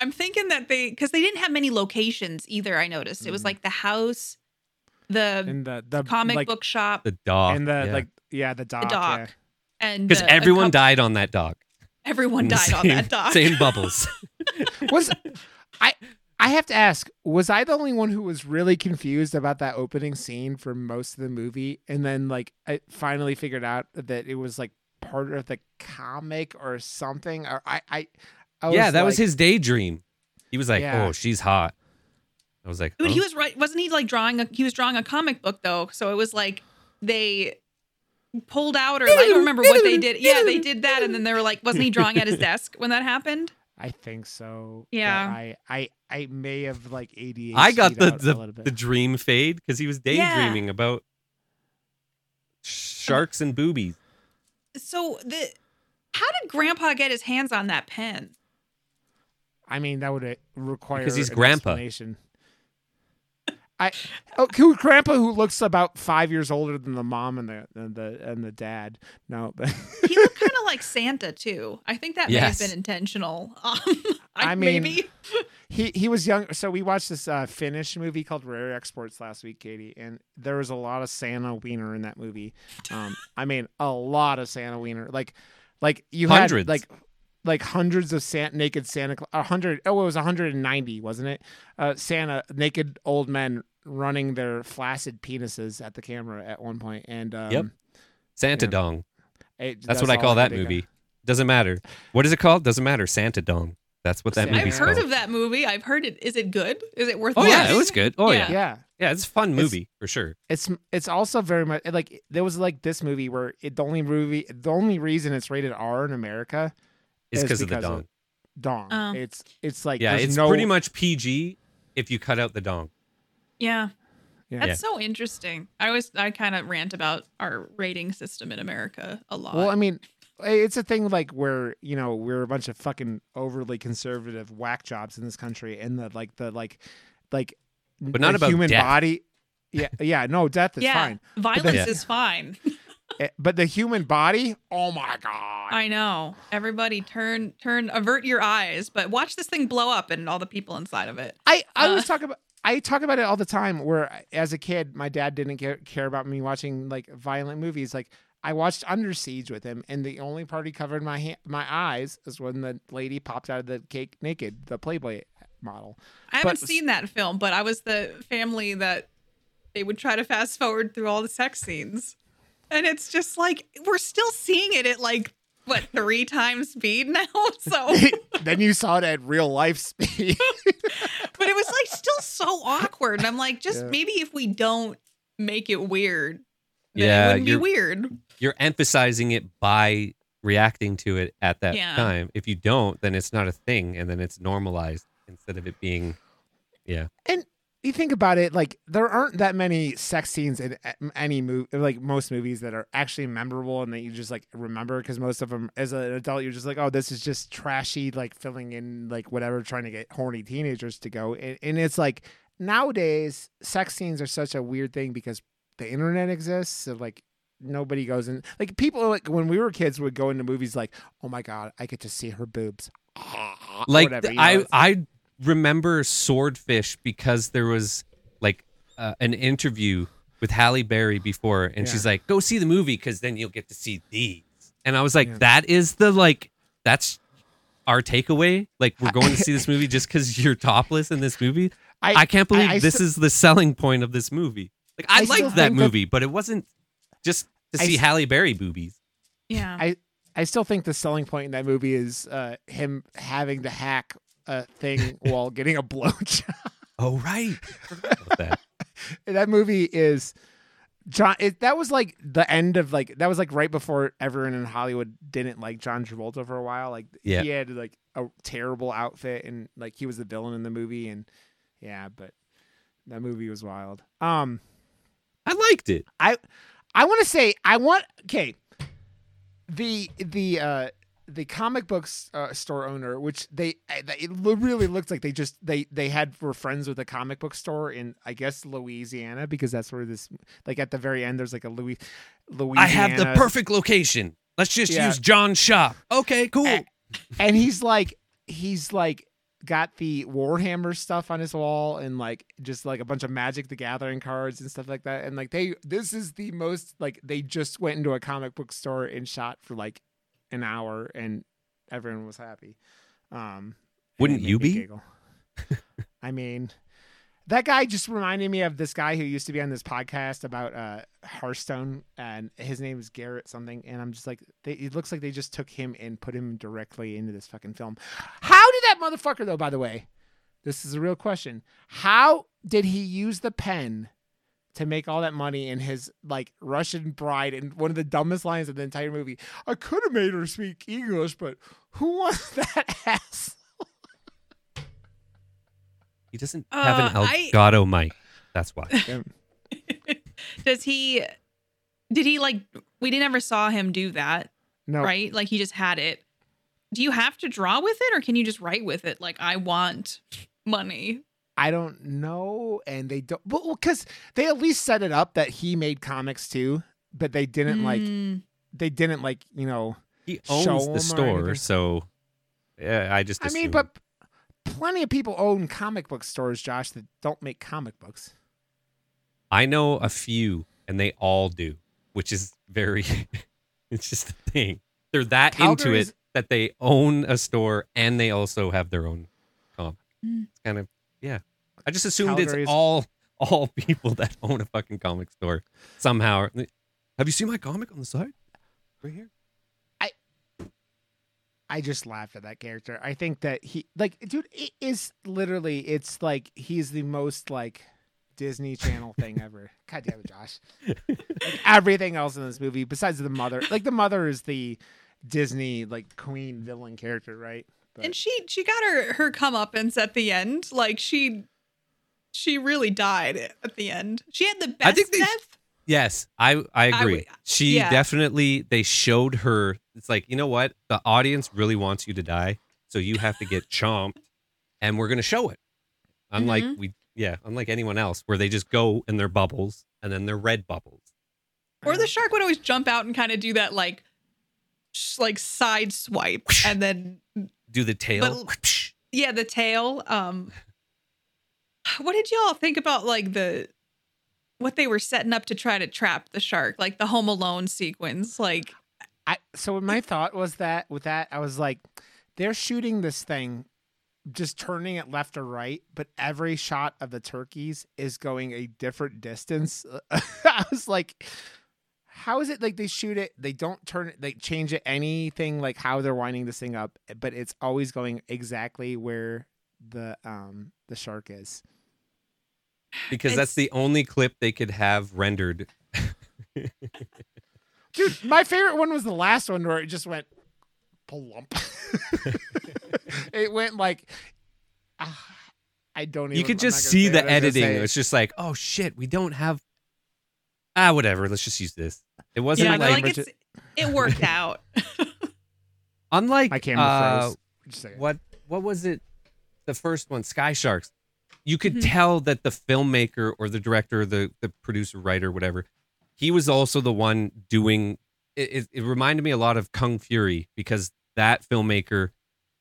I'm thinking that they because they didn't have many locations either. I noticed it was Mhm. like the house, the and the the comic like, book shop, the dog and the yeah. like yeah the dock. dock. yeah. and because the- everyone couple- died on that dog. Everyone In the died on that dock. Same bubbles. was I I have to ask, was I the only one who was really confused about that opening scene for most of the movie and then like I finally figured out that it was like part of the comic or something or I I, I yeah, that was his daydream. He was like, Yeah. "Oh, she's hot." I was like, But huh? he oh. was right. Wasn't he like drawing a? He was drawing a comic book though, so it was like they pulled out, or I don't remember what they did. Yeah, they did that, and then they were like, wasn't he drawing at his desk when that happened? I think so. Yeah. I, I I may have like ADHD. I got the the, the dream fade because he was Yeah. daydreaming about sharks and boobies. So the how did Grandpa get his hands on that pen? I mean, that would require Because he's grandpa. explanation. I oh, who grandpa who looks about five years older than the mom and the and the and the dad. No, but He looked kind of like Santa too. I think that may have been intentional. Um, I, I mean, maybe. he he was young. So we watched this uh, Finnish movie called Rare Exports last week, Katie, and there was a lot of Santa Wiener in that movie. Um, I mean, a lot of Santa Wiener. Like, like you Hundreds. had like like hundreds of Santa, naked Santa, Cla- a hundred. Oh, it was 190, wasn't it? Uh, Santa naked old men running their flaccid penises at the camera at one point, and um, Yep. Santa Yeah. dong. it- That's, what I call can that think of. movie. Doesn't matter. What is it called? Doesn't matter. Santa dong. That's what that Santa- movie's I've heard called. of that movie. I've heard it. Is it good? Is it worth? Oh yeah, it was good. Oh yeah. Yeah. yeah, Yeah, it's a fun It's- movie for sure. it's it's also very much like there was like this movie where it the only movie the only reason it's rated R in America It's It's because of the because of- dong. dong. Oh. It's it's like Yeah, it's no, pretty much PG if you cut out the dong. Yeah. Yeah. That's so interesting. I always I kind of rant about our rating system in America a lot. Well, I mean, it's a thing like where you know we're a bunch of fucking overly conservative whack jobs in this country, and the like the like like But not the about human death. body. Yeah, yeah, no, death is yeah, fine, violence Yeah. is fine. Eh, but the human body, oh my god, I know. Everybody turn turn avert your eyes, but watch this thing blow up and all the people inside of it. I I Uh. was talking about. I talk about it all the time. Where as a kid, my dad didn't care, care about me watching like violent movies. Like I watched Under Siege with him, and the only part he covered my ha- my eyes is when the lady popped out of the cake naked, the Playboy model. I haven't But- seen that film, but I was the family that they would try to fast forward through all the sex scenes. And it's just like we're still seeing it at like what three times speed now. So then you saw it at real life speed. but it was like still so awkward. And I'm like, just Yeah. maybe if we don't make it weird, then Yeah, it wouldn't be weird. You're emphasizing it by reacting to it at that Yeah. time. If you don't, then it's not a thing, and then it's normalized instead of it being. Yeah, you think about it, like there aren't that many sex scenes in eh, any movie, like most movies that are actually memorable and that you just like remember because most of them, as an adult, you're just like, oh, this is just trashy, like filling in like whatever, trying to get horny teenagers to go, and, and it's like nowadays sex scenes are such a weird thing because the internet exists, so like nobody goes in like people like when we were kids would go into movies like oh my god i get to see her boobs. Like Whatever, you know, I I remember Swordfish because there was like uh, an interview with Halle Berry before, and Yeah. she's like, "Go see the movie because then you'll get to see these." And I was like, Yeah. "That is the like that's." Our takeaway, like we're going to see this movie just because you're topless in this movie. I, can't believe I this still- is the selling point of this movie. Like I, I liked that think that- movie, but it wasn't just to see s- Halle Berry boobies. Yeah. I I still think the selling point in that movie is uh, him having to hack a thing while getting a blowjob. Oh right, that. that movie is John. It, that was like the end of like that was like right before everyone in Hollywood didn't like John Travolta for a while. Like Yeah. he had like a terrible outfit and like he was the villain in the movie and yeah, but that movie was wild. Um, I liked it. I I want to say I want okay. The the uh the comic book uh, store owner, which they it really looked like they just they they had were friends with a comic book store in I guess Louisiana because that's where this like at the very end there's like a Louis Louisiana. I have the perfect location. Let's just Yeah. use John's shop. Okay, cool. Eh, and he's like he's like got the warhammer stuff on his wall and like just like a bunch of magic the gathering cards and stuff like that and like they this is the most like they just went into a comic book store and shot for like an hour and everyone was happy um Wouldn't you be? i mean that guy just reminded me of this guy who used to be on this podcast about uh Hearthstone and his name is Garrett something and I'm just like they, it looks like they just took him and put him directly into this fucking film. How did that motherfucker though by the way? This is a real question. How did he use the pen to make all that money and his like Russian bride and one of the dumbest lines of the entire movie. I could have made her speak English, but who wants that ass? He doesn't have an Uh, I- Elgato mic. That's why. Does he? Did he like? We never saw him do that, No, right? Like he just had it. Do you have to draw with it, or can you just write with it? Like I want money. I don't know, and they don't. Well, because they at least set it up that he made comics too, but they didn't like. Mm. They didn't like you know. He owns him the store, so yeah, I just I mean, but plenty of people own comic book stores, Josh, that don't make comic books. I know a few, and they all do, which is very. it's just the thing. They're that into it that they own a store and they also have their own comic. Mm. It's kind of yeah. I just assumed it's all all people that own a fucking comic store somehow. Have you seen my comic on the side? Right here. I I just laughed at that character. I think that he like dude it is literally it's like he's the most like Disney Channel thing ever. God damn it, Josh. Like, everything else in this movie besides the mother. Like the mother is the Disney like queen villain character, right? But And she she got her her comeuppance at the end. Like she she really died at the end. She had the best I think they- death. Yes, I I agree. would- she yeah. definitely they showed her. It's like you know what the audience really wants you to die, so you have to get chomped, and we're gonna show it. Unlike Mhm. we, yeah, unlike anyone else, where they just go in their bubbles and then they're red bubbles. Or the shark would always jump out and kind of do that like sh- like side swipe and then Do the tail. But- yeah, the tail. Um what did y'all think about like the what they were setting up to try to trap the shark, like the home alone sequence? Like I so my thought was that with that I was like, they're shooting this thing, just turning it left or right, but every shot of the turkeys is going a different distance. I was like, how is it like they shoot it? They don't turn it, they change it anything like how they're winding this thing up, but it's always going exactly where the um the shark is. because that's the only clip they could have rendered. Dude, my favorite one was the last one where it just went plump. it went like ah, I don't even You could just see the what I was editing. say. It's just like, oh shit, we don't have. Ah, whatever. Let's just use this. It wasn't yeah, like like, like it's it worked out. unlike my camera uh, froze. Just a second. what what was it the first one sky sharks you could Mhm. tell that the filmmaker or the director the the producer writer whatever he was also the one doing it, it, it reminded me a lot of kung fury because that filmmaker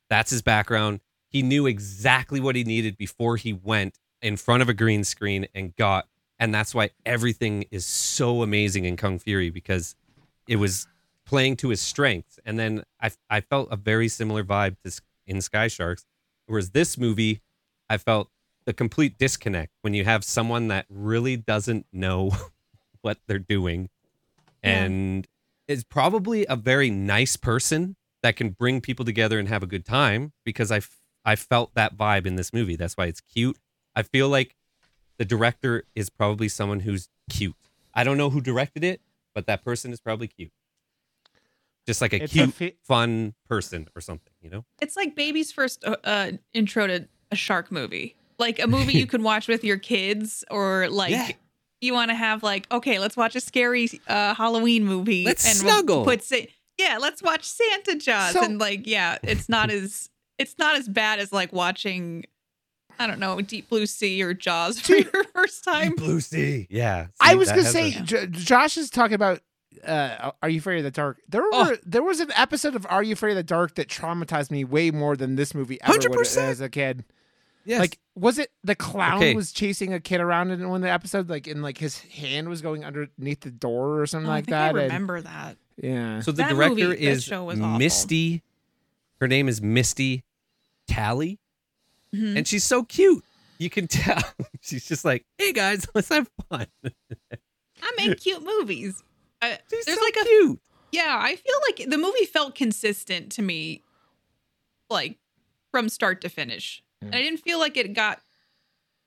that's his background he knew exactly what he needed before he went in front of a green screen and got and that's why everything is so amazing in kung fury because it was playing to his strengths. And then I I felt a very similar vibe to in Sky Sharks, whereas this movie, I felt the complete disconnect when you have someone that really doesn't know what they're doing, Yeah. and is probably a very nice person that can bring people together and have a good time. Because I f- I felt that vibe in this movie. That's why it's cute. I feel like the director is probably someone who's cute. I don't know who directed it, but that person is probably cute. Just like a It's a cute, fi- fun person or something, you know? It's like baby's first uh, uh, intro to a shark movie. Like a movie you can watch with your kids or like Yeah. you want to have like okay, let's watch a scary uh, Halloween movie Let's and we'll snuggle. put sa- yeah, let's watch Santa Jaws So- and like yeah, it's not as it's not as bad as like watching I don't know, Deep Blue Sea or Jaws for Dude. your first time. Deep Blue Sea. Yeah. I was gonna say, a- J- Josh is talking about. Uh, Are you afraid of the dark? There were Oh. there was an episode of Are You Afraid of the Dark that traumatized me way more than this movie ever would 100%. as a kid. yes. Like, was it the clown Okay. was chasing a kid around in one of the episodes? Like, and like his hand was going underneath the door or something Oh, I like think that. I and- remember that. yeah. so the that director movie- that is show was awful. Misty. Her name is Misty Talley, Mhm. and she's so cute. You can tell. she's just like, hey guys, let's have fun. I make cute movies. Uh, She's there's so like a cute. Yeah, I feel like the movie felt consistent to me, like from start to finish. And I didn't feel like it got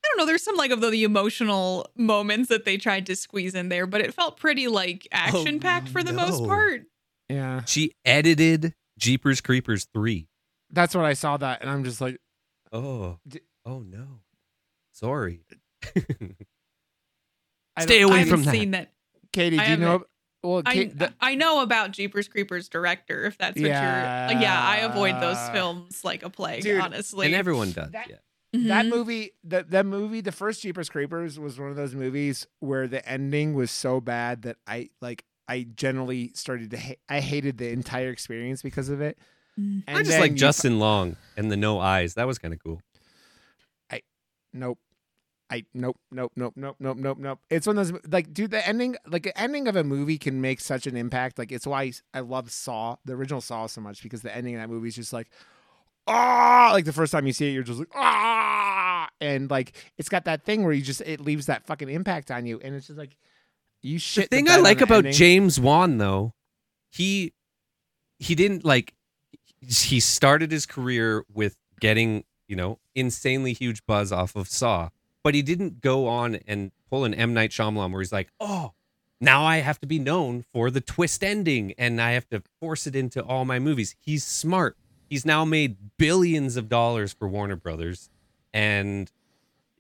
I don't know. There's some like of the, the emotional moments that they tried to squeeze in there, but it felt pretty like action packed for the most part. Yeah, She edited Jeepers Creepers 3. that's what I saw that, and I'm just like, Oh. D- Oh no. Sorry. Stay don't- away I I- from haven't that. seen that. Katie, I do you know? haven't- Well, I, Kate, the- I know about Jeepers Creepers director. If that's what you're, yeah, I avoid those films like a plague. Dude, honestly, and everyone does. That- yeah. that Mhm. movie, that that movie, the first Jeepers Creepers was one of those movies where the ending was so bad that I like. I generally started to. Ha- I hated the entire experience because of it. Mm. And I just like you Justin Long and the no eyes. That was kind of cool. I nope. I nope nope nope nope nope nope nope. It's one of those like dude the ending like the ending of a movie can make such an impact. Like it's why I love Saw, the original Saw so much because the ending of that movie is just like ah like the first time you see it you're just like ah and like it's got that thing where you just it leaves that fucking impact on you and it's just like you shit. The thing bed I like about ending. James Wan though, he he didn't like he started his career with getting, you know, insanely huge buzz off of Saw, but he didn't go on and pull an M Night Shyamalan where he's like, "Oh, now I have to be known for the twist ending and I have to force it into all my movies." He's smart. He's now made billions of dollars for Warner Brothers and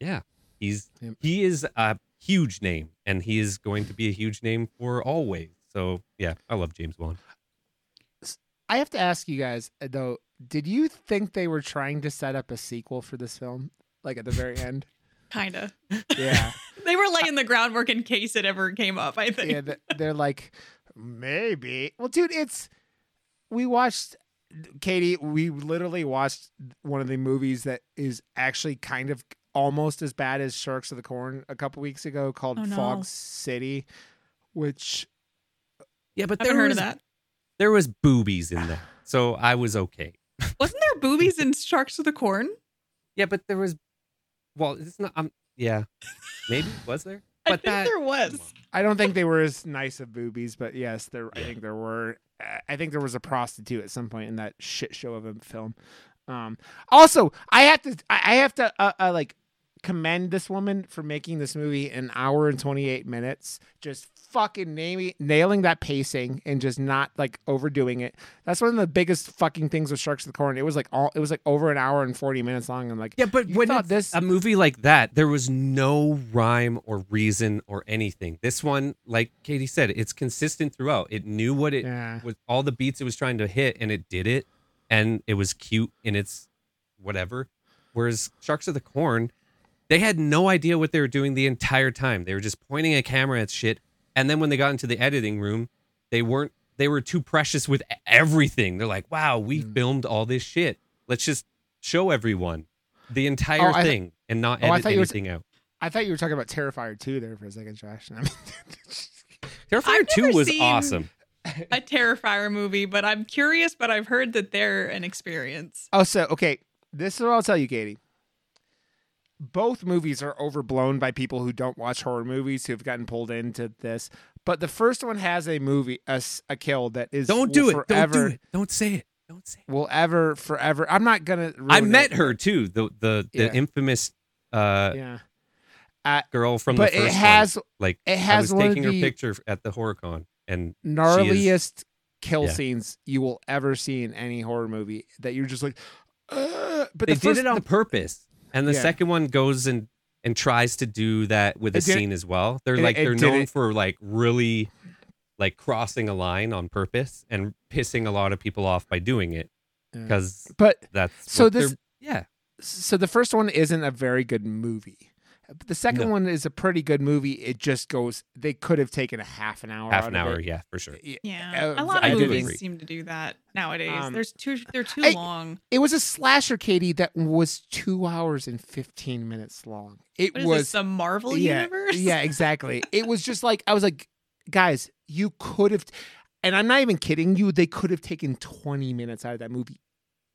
yeah, he's he is a huge name and he is going to be a huge name for always. So, yeah, I love James Wan. I have to ask you guys uh, though, did you think they were trying to set up a sequel for this film? Like at the very end? Kinda. Yeah. They were laying the groundwork in case it ever came up. I think. yeah, they're like, maybe. Well, dude, it's we watched Katie. We literally watched one of the movies that is actually kind of almost as bad as Sharks of the Corn a couple weeks ago, called Oh, no. Fog City, which Yeah, but I there haven't heard was of that. There was boobies in there. So, I was okay. Wasn't there boobies in Sharks of the Corn? Yeah, but there was well, it's not um yeah. Maybe was there? I But think that there was. I don't think they were as nice of boobies, but yes, there. I think there were. I think there was a prostitute at some point in that shit show of a film. Um, also, I have to. I I have to uh, uh, like commend this woman for making this movie an hour and twenty eight minutes. Just fucking nailing nailing that pacing and just not like overdoing it. That's one of the biggest fucking things with Sharks of the Corn. It was like all. It was like over an hour and forty minutes long. I'm like, Yeah, but You when thought this- a movie like that, there was no rhyme or reason or anything. This one, like Katie said, it's consistent throughout. It knew what it yeah. with all the beats it was trying to hit, and it did it, and it was cute in its whatever. Whereas Sharks of the Corn, they had no idea what they were doing the entire time. They were just pointing a camera at shit, and then when they got into the editing room, they weren't. They were too precious with everything. They're like, "Wow, we Mm. filmed all this shit. Let's just show everyone the entire Oh, I- thing and not oh, edit thought you anything out." I thought you were talking about Terrifier 2 there for a second, Josh. I mean, Terrifier I've Two was awesome. a Terrifier movie, but I'm curious. But I've heard that they're an experience. Oh, so okay. This is what I'll tell you, Katie. Both movies are overblown by people who don't watch horror movies who have gotten pulled into this. But the first one has a movie, a kill that is Don't do it. Don't forever, do it. Don't say it. Don't say it. Will ever, forever. I'm not gonna. I met it. her too. The the the Yeah. infamous uh Yeah, girl from but the first it has one. Like it I has was taking her picture at the HorrorCon, and gnarliest kill Yeah. scenes you will ever see in any horror movie. That you're just like, uh, but they the first, did it on the- purpose. And the Yeah. second one goes and and tries to do that with a scene as well. They're it- like it they're did known it- for like really like crossing a line on purpose and pissing a lot of people off by doing it because but that's So this- yeah so the first one isn't a very good movie. The second No. one is a pretty good movie. It just goes. They could have taken a half an hour. half out an of hour it. yeah for sure. Yeah, Uh, a lot of do movies seem to do that nowadays. Um, There's too they're too I- long. It was a slasher, Katie, that was two hours and fifteen minutes long. It What is was this, the Marvel yeah, universe? Yeah, exactly. it was just like I was like, guys, you could have, and I'm not even kidding you. They could have taken 20 minutes out of that movie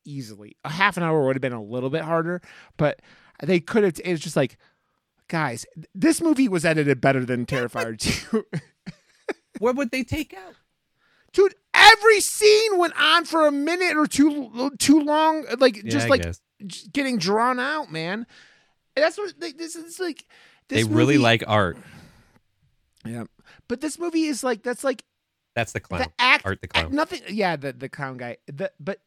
easily. A half an hour would have been a little bit harder, but they could have. It was just like, guys, this movie was edited better than Terrifier 2. What would they take out? Dude, every scene went on for a minute or two too long, uh, like Yeah, just I like guess. getting drawn out, man. that's what like, this is like. This they really like art. Yeah, but this movie is like that's like That's the clown. the act. Art the act- clown. nothing. Yeah, the the clown guy. The but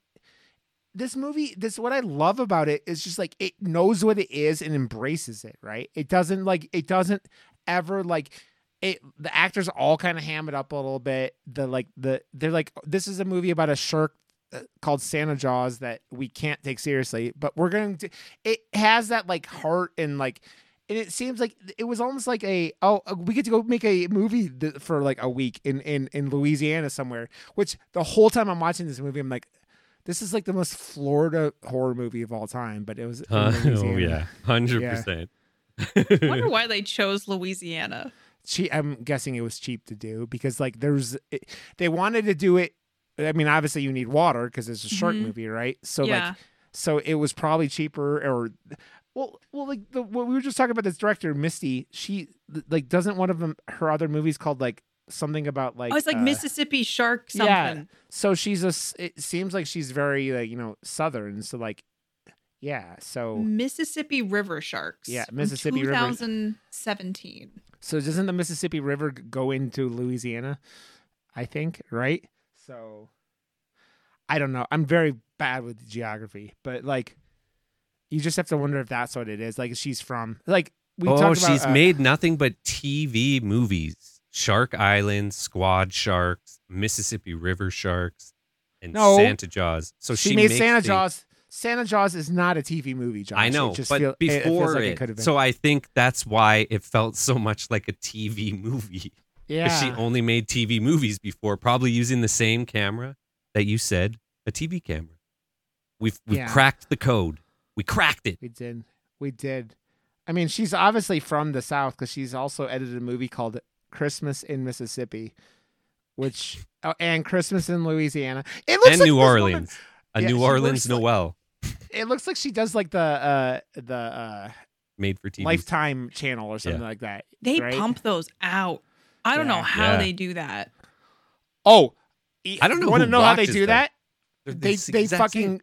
this movie, this what I love about it is just like it knows what it is and embraces it. Right? It doesn't like it doesn't ever like it. The actors all kind of ham it up a little bit. The like the they're like this is a movie about a shark uh, called Santa Jaws that we can't take seriously, but we're going to. It has that like heart and like. And it seems like it was almost like a oh uh, we get to go make a movie th- for like a week in in in Louisiana somewhere. Which the whole time I'm watching this movie, I'm like, this is like the most Florida horror movie of all time. But it was in Uh, oh yeah, hundred Yeah. percent. I wonder why they chose Louisiana. che- I'm guessing it was cheap to do because like there's it, they wanted to do it. I mean, obviously you need water because it's a shark Mhm. movie, right? So yeah. like so it was probably cheaper or well well like the what we were just talking about this director Misty she like doesn't one of them her other movies called like something about like oh, it's like uh, Mississippi shark something. yeah. so she's a s- it seems like she's very like you know southern so like yeah so Mississippi River Sharks. Yeah, from Mississippi River- 2017. so doesn't the Mississippi River go into Louisiana I think right so I don't know I'm very bad with geography but like you just have to wonder if that's what it is like she's from like we oh, talked about she's uh, made nothing but TV movies: Shark Island, Squad Sharks, Mississippi River Sharks, and No. Santa Jaws. So she, she, made Santa things- Jaws Santa Jaws is not a TV movie Josh. I know, it just but feel, it- it before like it, could have been so I think that's why it felt so much like a TV movie. yeah she only made TV movies before, probably using the same camera that you said, a TV camera. We've we've Yeah. cracked the code. We cracked it. We did. We did. I mean, she's obviously from the South because she's also edited a movie called Christmas in Mississippi, which oh, and Christmas in Louisiana. It looks And like New this woman- Orleans. A Yeah, New Orleans looks like- Noel it looks like she does like the uh the uh made for TV. Lifetime channel or something Yeah. like that. They right? pump those out. I don't Yeah. know how Yeah. they do that. Oh, I don't know Want to know how they do them. that? They're the they they exact same. fucking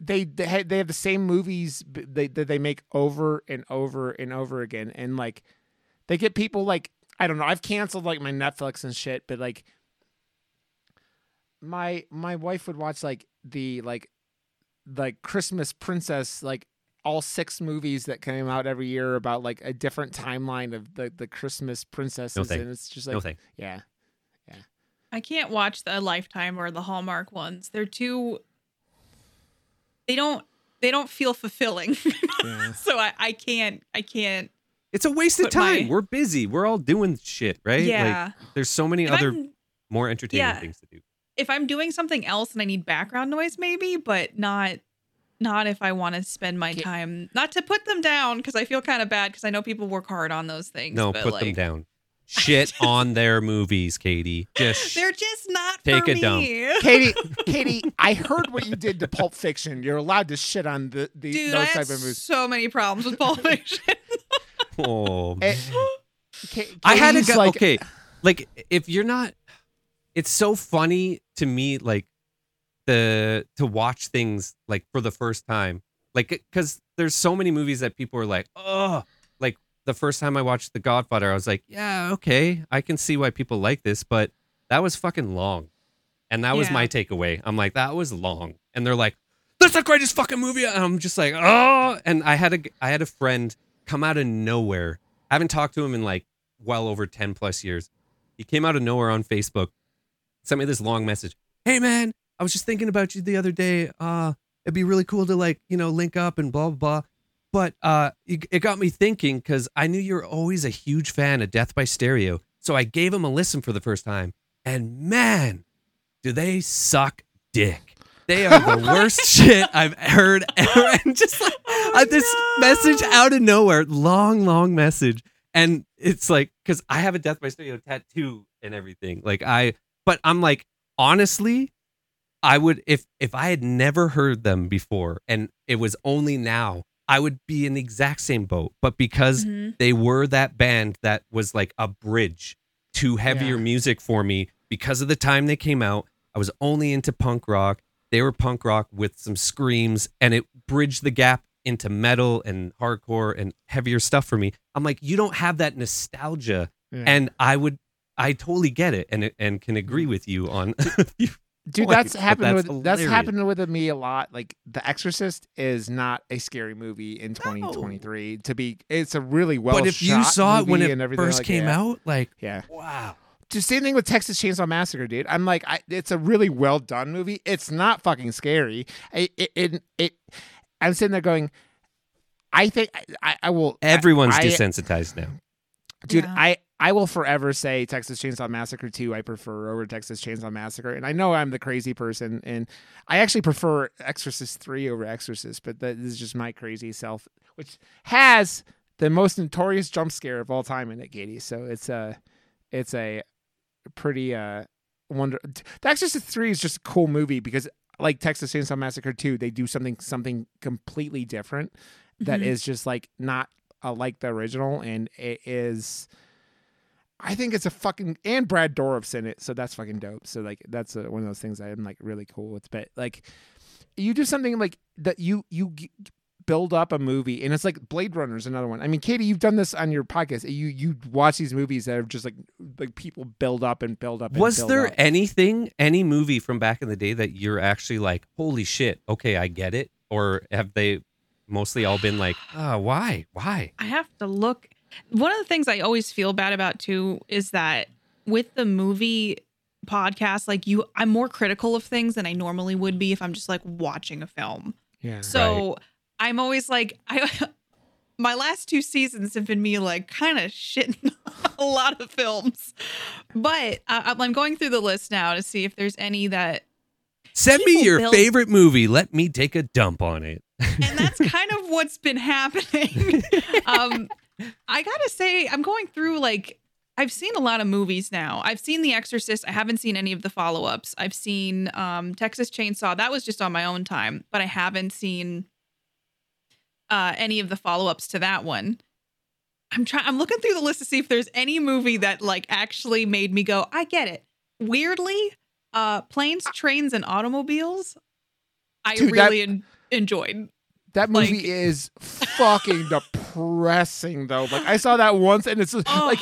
they they have, they have the same movies they that they make over and over and over again and like they get people like I don't know I've canceled like my Netflix and shit but like my my wife would watch like the like like Christmas Princess like all six movies that came out every year about like a different timeline of the the Christmas princesses thanks. and it's just like no thing. yeah I can't watch the Lifetime or the Hallmark ones. They're too. They don't. They don't feel fulfilling. yeah so I, I can't. I can't. It's a waste of Put my- time. We're busy. We're all doing shit, right? Yeah. Like there's so many if, other I'm, more entertaining yeah. things to do. if I'm doing something else and I need background noise, maybe, but not. Not if I want to spend my time. Not to put them down because I feel kind of bad because I know people work hard on those things. No, but put like, them down. Shit on their movies, Katie. Just They're just not Take for it down. me. Katie, Katie, I heard what you did to Pulp Fiction. You're allowed to shit on the, the Dude, those I type had of movies. so many problems with Pulp Fiction. Oh, Eh, man. Ka- I had Katie's go. like, okay, like if you're not, it's so funny to me, like the to watch things like for the first time, like because there's so many movies that people are like, oh, like the first time I watched The Godfather, I was like, yeah, okay, I can see why people like this, but that was fucking long, and that was Yeah. my takeaway. I'm like, that was long, and they're like, that's the greatest fucking movie, and I'm just like, oh, and I had a I had a friend come out of nowhere. I haven't talked to him in like well over 10 plus years. He came out of nowhere on Facebook, sent me this long message. Hey man, I was just thinking about you the other day. Uh, it'd be really cool to like, you know, link up and blah, blah, blah. But uh, it, got me thinking because I knew you were always a huge fan of Death by Stereo. So I gave him a listen for the first time. And man, do they suck dick. They are the worst shit I've heard ever. And just like I, this message out of nowhere, long, long message. And it's like, because I have a Death by Stereo tattoo and everything. Like I, but I'm like, honestly, I would if if I had never heard them before and it was only now, I would be in the exact same boat. But because Mhm. they were that band that was like a bridge to heavier Yeah. music for me because of the time they came out. I was only into punk rock. They were punk rock with some screams, and it bridged the gap into metal and hardcore and heavier stuff for me. I'm like, you don't have that nostalgia, Yeah. and I would, I totally get it, and and can agree mm. with you on. Dude, that's happened that's with that's happened with me a lot. Like The Exorcist is not a scary movie in 2023. To be, it's a really well. but if you saw it when it first like came that. out, like, yeah. wow. Just same thing with Texas Chainsaw Massacre, dude. I'm like, I, it's a really well done movie. It's not fucking scary. I, it, it, it, I'm sitting there going, I think I, I will. Everyone's I, desensitized now. dude Yeah. i i will forever say texas chainsaw massacre 2 i prefer over texas chainsaw massacre and i know i'm the crazy person and i actually prefer exorcist 3 over exorcist but that is just my crazy self which has the most notorious jump scare of all time in it katie so it's a it's a pretty uh wonder the exorcist 3 is just a cool movie because like texas chainsaw massacre 2 they do something something completely different that is Mhm. just like not uh, like the original, and it is. I think it's a fucking and Brad Dourif's in it, so that's fucking dope. So like that's uh one of those things I'm like really cool with. But like, you do something like that, you you build up a movie, and it's like Blade Runner is another one. I mean, Katie, you've done this on your podcast. You you watch these movies that are just like like people build up and build up. And Was build there up. anything, any movie from back in the day that you're actually like, holy shit, okay, I get it? Or have they mostly all been like, ah, why? Why? I have to look. One of the things I always feel bad about too is that with the movie podcast, like you, I'm more critical of things than I normally would be if I'm just like watching a film. Yeah. So I'm always like, I, my last two seasons have been me like kind of shitting a lot of films, but uh, I'm going through the list now to see if there's any that Send me your build- favorite movie. Let me take a dump on it. and that's kind of what's been happening. um, I gotta say, I'm going through like I've seen a lot of movies now. I've seen The Exorcist. I haven't seen any of the follow ups. I've seen um, Texas Chainsaw. That was just on my own time, but I haven't seen uh, any of the follow ups to that one. I'm trying. I'm looking through the list to see if there's any movie that like actually made me go, I get it. Weirdly, uh, planes, trains, and automobiles. I Dude, that- really en- enjoyed. That movie Like- is fucking depressing though. Like I saw that once and it's just, Oh, like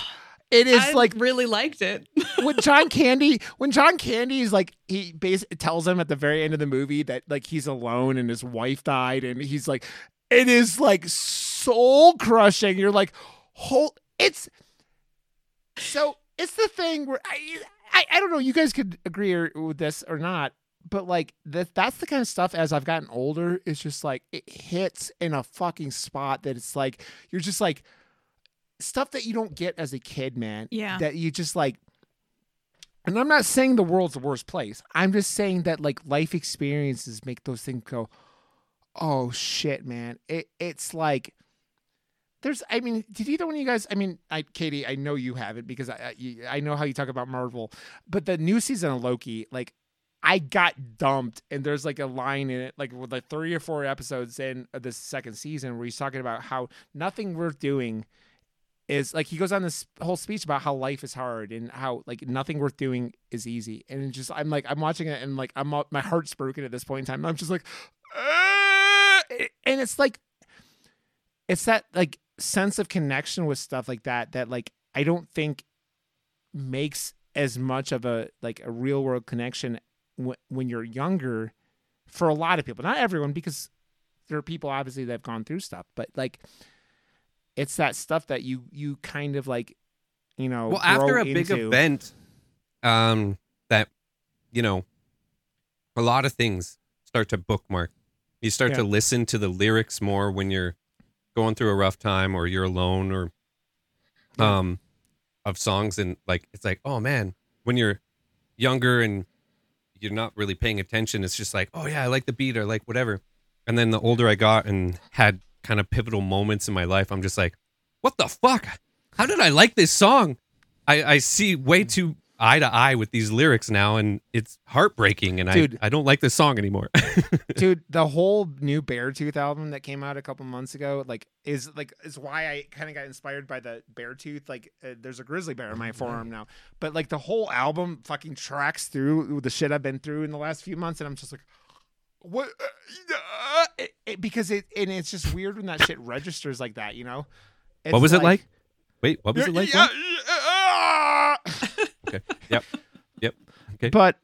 it is I like really liked it. when John Candy when John Candy is like he basically tells him at the very end of the movie that like he's alone and his wife died and he's like it is like soul crushing. You're like whole it's so it's the thing where I, I I don't know you guys could agree or, with this or not but like that that's the kind of stuff as I've gotten older it's just like it hits in a fucking spot that it's like you're just like stuff that you don't get as a kid man Yeah. that you just like and I'm not saying the world's the worst place. I'm just saying that like life experiences make those things go, oh shit, man. It it's like there's I mean, did either one of you guys I mean, I Katie, I know you have it because I I, I know how you talk about Marvel, but the new season of Loki, like I got dumped, and there's like a line in it, like with like three or four episodes in this second season, where he's talking about how nothing worth doing is like he goes on this whole speech about how life is hard and how like nothing worth doing is easy, and just I'm like I'm watching it and like I'm my heart's broken at this point in time. I'm just like, "Ah!" And it's like it's that like sense of connection with stuff like that that like I don't think makes as much of a like a real world connection w- when you're younger for a lot of people. Not everyone because there are people obviously that have gone through stuff but like it's that stuff that you you kind of like you know well after a big event um that you know a lot of things start to bookmark you start Yeah. to listen to the lyrics more when you're going through a rough time or you're alone or um of songs and like it's like oh man when you're younger and you're not really paying attention it's just like oh yeah i like the beat or like whatever. And then the older i got and had kind of pivotal moments in my life i'm just like what the fuck? How did i like this song? I i see way too eye to eye with these lyrics now and it's heartbreaking and Dude. i i don't like this song anymore dude the whole new beartooth album that came out a couple months ago like is like is why i kind of got inspired by the beartooth like uh, there's a grizzly bear in my forearm now but like the whole album fucking tracks through the shit i've been through in the last few months and i'm just like what? Uh, it, it, because it and it's just weird when that shit registers like that. You know. what It's was it like? Wait, what was it like? yeah? Yeah, Okay. Yep. Yep. Okay. but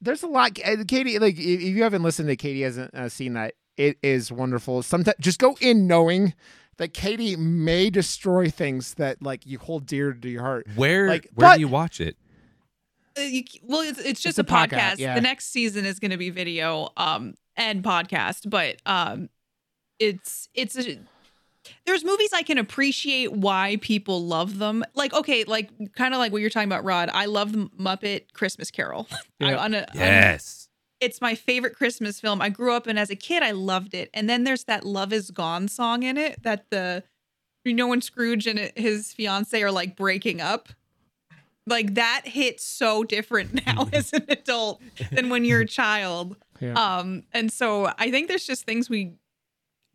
there's a lot. Katie, like if if you haven't listened to Katie hasn't uh, seen that, it is wonderful. Sometimes just go in knowing that Katie may destroy things that like you hold dear to your heart. where like, where but- do you watch it? Uh, you, well, it's, it's just It's a a podcast, podcast. yeah. The next season is going to be video um and podcast, but um it's it's a, there's movies I can appreciate why people love them. Like okay, like kind of like what you're talking about, Rod. I love the Muppet Christmas Carol. I, Yeah. on a, on- Yes. it's my favorite Christmas film. I grew up and as a kid I loved it. And then there's that Love Is Gone song in it that the you know when Scrooge and his fiance are like breaking up. Like that hits so different now as an adult than when you're a child. Yeah. Um and so I think there's just things we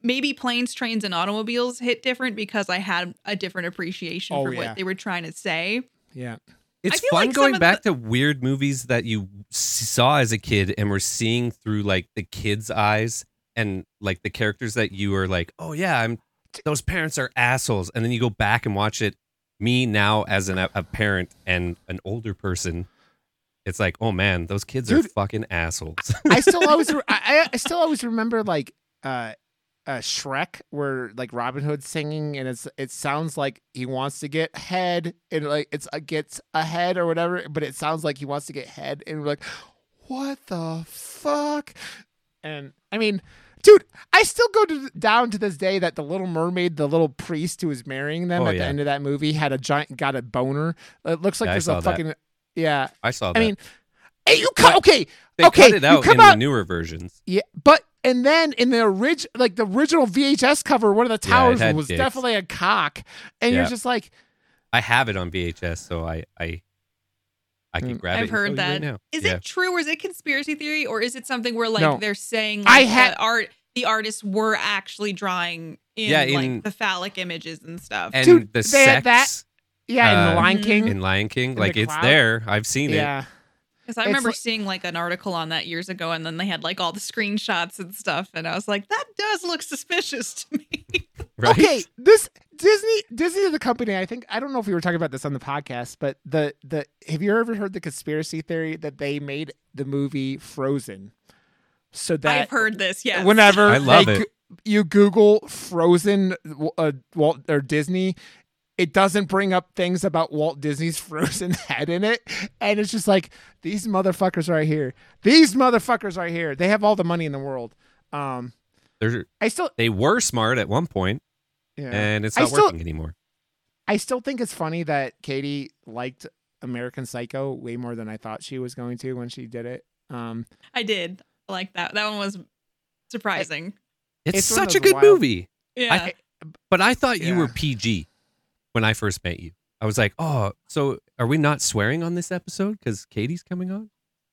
maybe planes, trains and automobiles hit different because I had a different appreciation Oh, for yeah. what they were trying to say. Yeah. It's fun like going of back to weird movies that you saw as a kid and were seeing through like the kids' eyes and like the characters that you were like, oh yeah, I'm those parents are assholes, and then you go back and watch it. Me now as an, a parent and an older person, it's like, oh man, those kids are fucking assholes. I still always re- I, I still always remember like uh uh Shrek where like Robin Hood's singing and it's it sounds like he wants to get head and like it's uh, gets ahead or whatever but it sounds like he wants to get head and we're like what the fuck and I mean dude I still go to, down to this day that the little mermaid the little priest who was marrying them Oh, at the end of that movie had a giant got a boner it looks like Yeah, there's a that. fucking yeah I saw that. I mean hey you cut okay they okay, cut it out in out- the newer versions. yeah, but and then in the original, like the original VHS cover, one of the towers had was dicks. definitely a cock, and you're just like, I have it on VHS, so I I I can Mm. grab it. I've heard you that. Right now. Is yeah. it true or is it conspiracy theory or is it something where like No. they're saying I had- art the artists were actually drawing in, Yeah, in- like the phallic images and stuff? and Dude, the they had sex that- yeah, in Uh, the Lion Mhm. King, in Lion King, In like it's cloud? there. I've seen it. Yeah, Because I remember like- seeing like an article on that years ago, and then they had like all the screenshots and stuff, and I was like, that does look suspicious to me. Right? Okay, this Disney Disney is the company. I think I don't know if we were talking about this on the podcast, but the the have you ever heard the conspiracy theory that they made the movie Frozen so that I've heard this. Yes. whenever I love they it. you Google Frozen uh, Walt or Disney, it doesn't bring up things about Walt Disney's frozen head in it, and it's just like these motherfuckers right here. These motherfuckers right here. They have all the money in the world. Um, They're, I still, they were smart at one point, yeah, and it's not still- working anymore. I still think it's funny that Katie liked American Psycho way more than I thought she was going to when she did it. Um, I did I like that. That one was surprising. It's, it's such a good wild- movie. Yeah. But I thought you Yeah. were PG when I first met you. I was like, oh, so are we not swearing on this episode because Katie's coming on?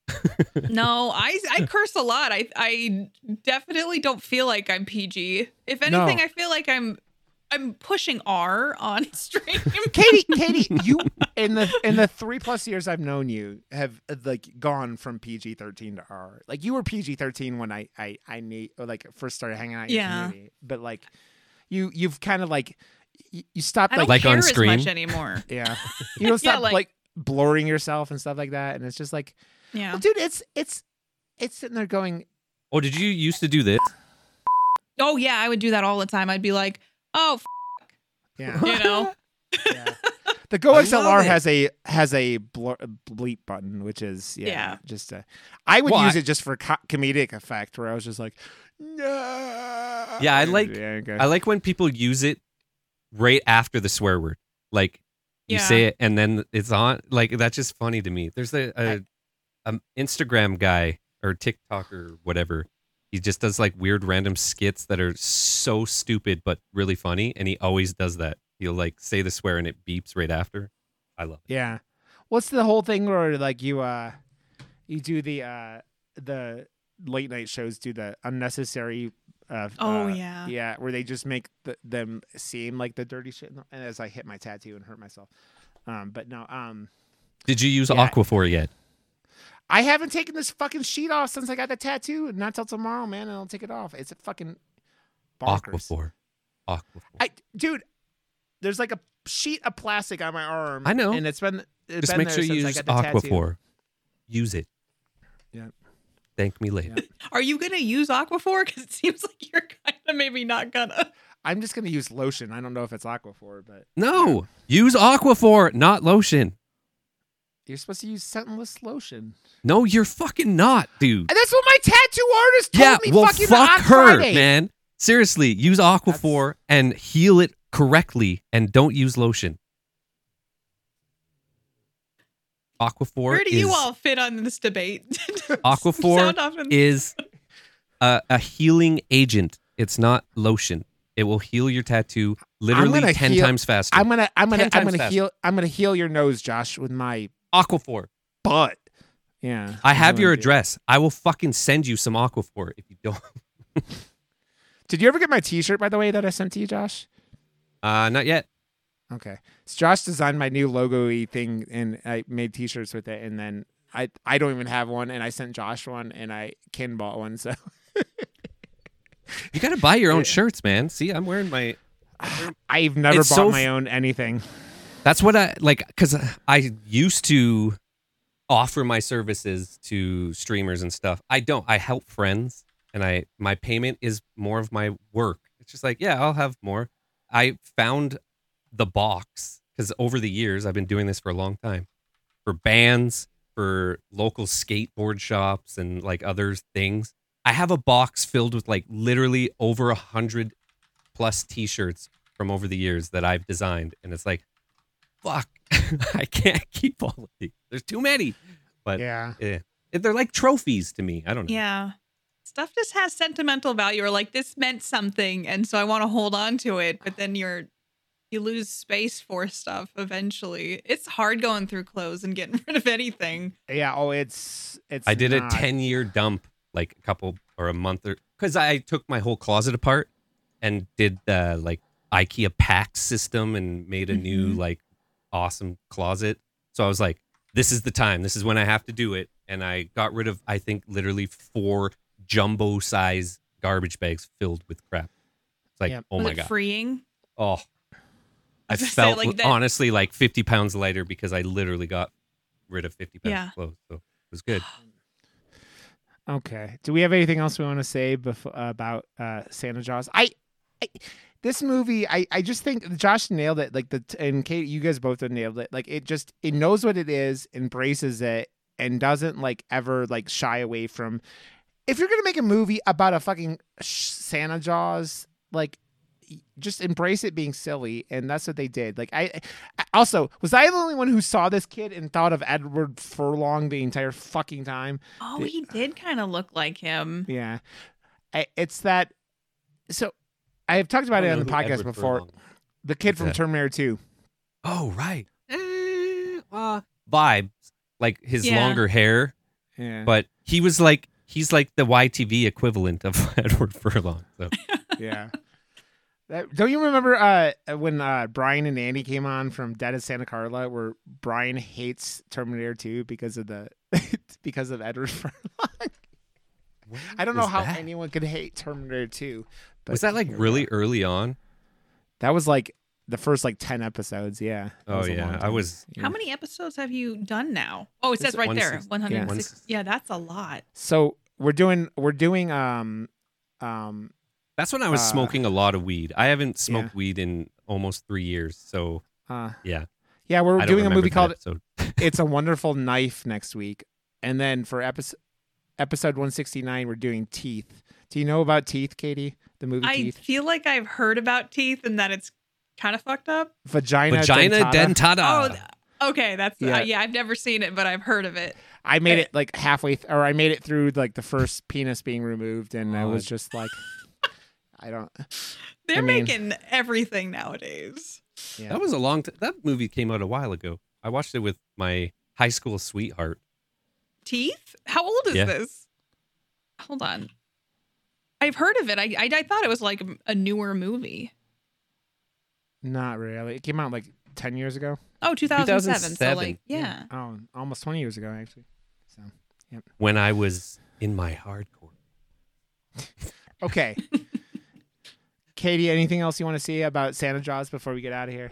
no, I I curse a lot. I I definitely don't feel like I'm PG. If anything, No. I feel like I'm I'm pushing R on stream. Katie, Katie, you in the in the three plus years I've known you have uh, like gone from PG thirteen to R. Like you were PG thirteen when I I I need or like first started hanging out in your Yeah. community, but like you you've kind of like you, you stopped I like don't Like care on as screen? much anymore. yeah you don't Yeah, stop like, like- blurring yourself and stuff like that, and it's just like Yeah. well, dude, it's it's it's sitting there going Oh, did you used to do this? Oh yeah, I would do that all the time. I'd be like, oh, f- yeah. you know. yeah. The Go I XLR has a has a blur, bleep button, which is yeah, Yeah. just a, I would Well, use I- it just for co- comedic effect, where I was just like, no. Yeah, I like- Yeah, okay. I like when people use it right after the swear word. Like you Yeah. say it and then it's on. Like that's just funny to me. There's a, a, a Instagram guy or TikTok or whatever. He just does like weird random skits that are so stupid but really funny, and he always does that. He'll like say the swear and it beeps right after. I love it. yeah. What's the whole thing where like you uh you do the uh the late night shows do the unnecessary uh Oh uh, yeah. yeah where they just make the, them seem like the dirty shit and as I hit my tattoo and hurt myself um but no um Did you use Yeah. Aquaphor yet? I haven't taken this fucking sheet off since I got the tattoo. Not till tomorrow, man, and I'll take it off. It's a fucking bonkers. Aquaphor. Aquaphor. I, dude, there's like a sheet of plastic on my arm. I know. and it's been it's Just been make there sure you use I got the tattoo. Aquaphor. Use it. Yeah. Thank me later. Yeah. Are you gonna use Aquaphor? Because it seems like you're kind of maybe not gonna. I'm just gonna use lotion. I don't know if it's Aquaphor, but No, use Aquaphor, not lotion. you're supposed to use scentless lotion. No, you're fucking not, dude. And that's what my tattoo artist told Yeah, me well, fucking fuck on her, Friday. man. Seriously, use Aquaphor and heal it correctly, and don't use lotion. Aquaphor Where do is you all fit on this debate? Aquaphor Sound off in- is a, a healing agent. It's not lotion. It will heal your tattoo literally ten heal- times faster. I'm gonna I'm gonna I'm gonna faster. heal I'm gonna heal your nose, Josh, with my Aquaphor. butt. Yeah. I have your address. I will fucking send you some Aquaphor if you don't. Did you ever get my T-shirt, by the way, that I sent to you, Josh? Uh, not yet. Okay. So Josh designed my new logo-y thing, and I made T-shirts with it, and then I I don't even have one, and I sent Josh one, and I Ken bought one. So You got to buy your own Yeah. shirts, man. See, I'm wearing my. I've never It's bought so my own anything. That's what I like because I used to offer my services to streamers and stuff. I don't. I help friends, and I my payment is more of my work. It's just like, yeah, I'll have more. I found the box because over the years I've been doing this for a long time for bands, for local skateboard shops, and like other things. I have a box filled with like literally over a hundred plus T-shirts from over the years that I've designed, and it's like, fuck, I can't keep all of these. There's too many. But Yeah. eh, they're like trophies to me. I don't know. Yeah. Stuff just has sentimental value or like this meant something and so I want to hold on to it, but then you're you lose space for stuff eventually. It's hard going through clothes and getting rid of anything. Yeah. Oh, it's it's. I did not- a 10 year dump like a couple or a month or because I took my whole closet apart and did the like IKEA pack system and made a new Mhm. like awesome closet. So I was like, this is the time. This is when I have to do it. And I got rid of, I think, literally four jumbo size garbage bags filled with crap. It's like, Yeah. oh Was my it God. freeing? Oh, I was gonna say, felt like, that- honestly like 50 pounds lighter because I literally got rid of 50 pounds Yeah. of clothes. So it was good. Okay. Do we have anything else we want to say before, about uh, Santa Jaws? I, I, this movie, I, I just think Josh nailed it. Like the and Kate, you guys both have nailed it. Like it just it knows what it is, embraces it, and doesn't like ever like shy away from. If you're gonna make a movie about a fucking Santa Jaws, like just embrace it being silly and that's what they did like I, I also was i the only one who saw this kid and thought of edward furlong the entire fucking time Oh, The- he did kind of look like him. yeah, I, it's that. So I have talked about it on the podcast Edward before. Furlong- The kid Who's from that? Terminator Two. Oh, right. Uh, vibes. Like his Yeah. longer hair, Yeah, but he was like, he's like the YTV equivalent of Edward Furlong. So yeah. That, don't you remember uh, when uh, Brian and Andy came on from Dead of Santa Carla, where Brian hates Terminator Two because of the because of Edward Furlong? I don't know how that? anyone could hate Terminator Two. But was that like really are. early on? That was like the first like ten episodes. Yeah. That Oh, yeah. I was- Yeah. How many episodes have you done now? Oh, it says right there, 160. 160. Yeah. Yeah, that's a lot. So we're doing we're doing um um That's when I was Uh, smoking a lot of weed. I haven't smoked weed in almost three years. So uh yeah, yeah we're I doing a movie called episode. It's a Wonderful Knife next week, and then for episode episode one sixty nine we're doing Teeth. Do you know about Teeth, Katie? The movie I Teeth, feel like I've heard about teeth and that it's kind of fucked up. Vagina, Vagina Dentata. dentada. Oh, th- okay. That's Yeah. yeah. Uh, yeah. I've never seen it, but I've heard of it. I made it like halfway, th- or I made it through like the first penis being removed, and I was just like, I don't. They're mean- making everything nowadays. Yeah. That was a long. T- that movie came out a while ago. I watched it with my high school sweetheart. Teeth? How old is Yeah. this? Hold on. I've heard of it. I, I I thought it was like a- a newer movie. Not really. It came out like ten years ago. Oh, 2007. So 2007. like, yeah. Oh, almost twenty years ago actually. So Yep. when I was in my hardcore. Okay. Katie, anything else you want to see about Santa Jaws before we get out of here?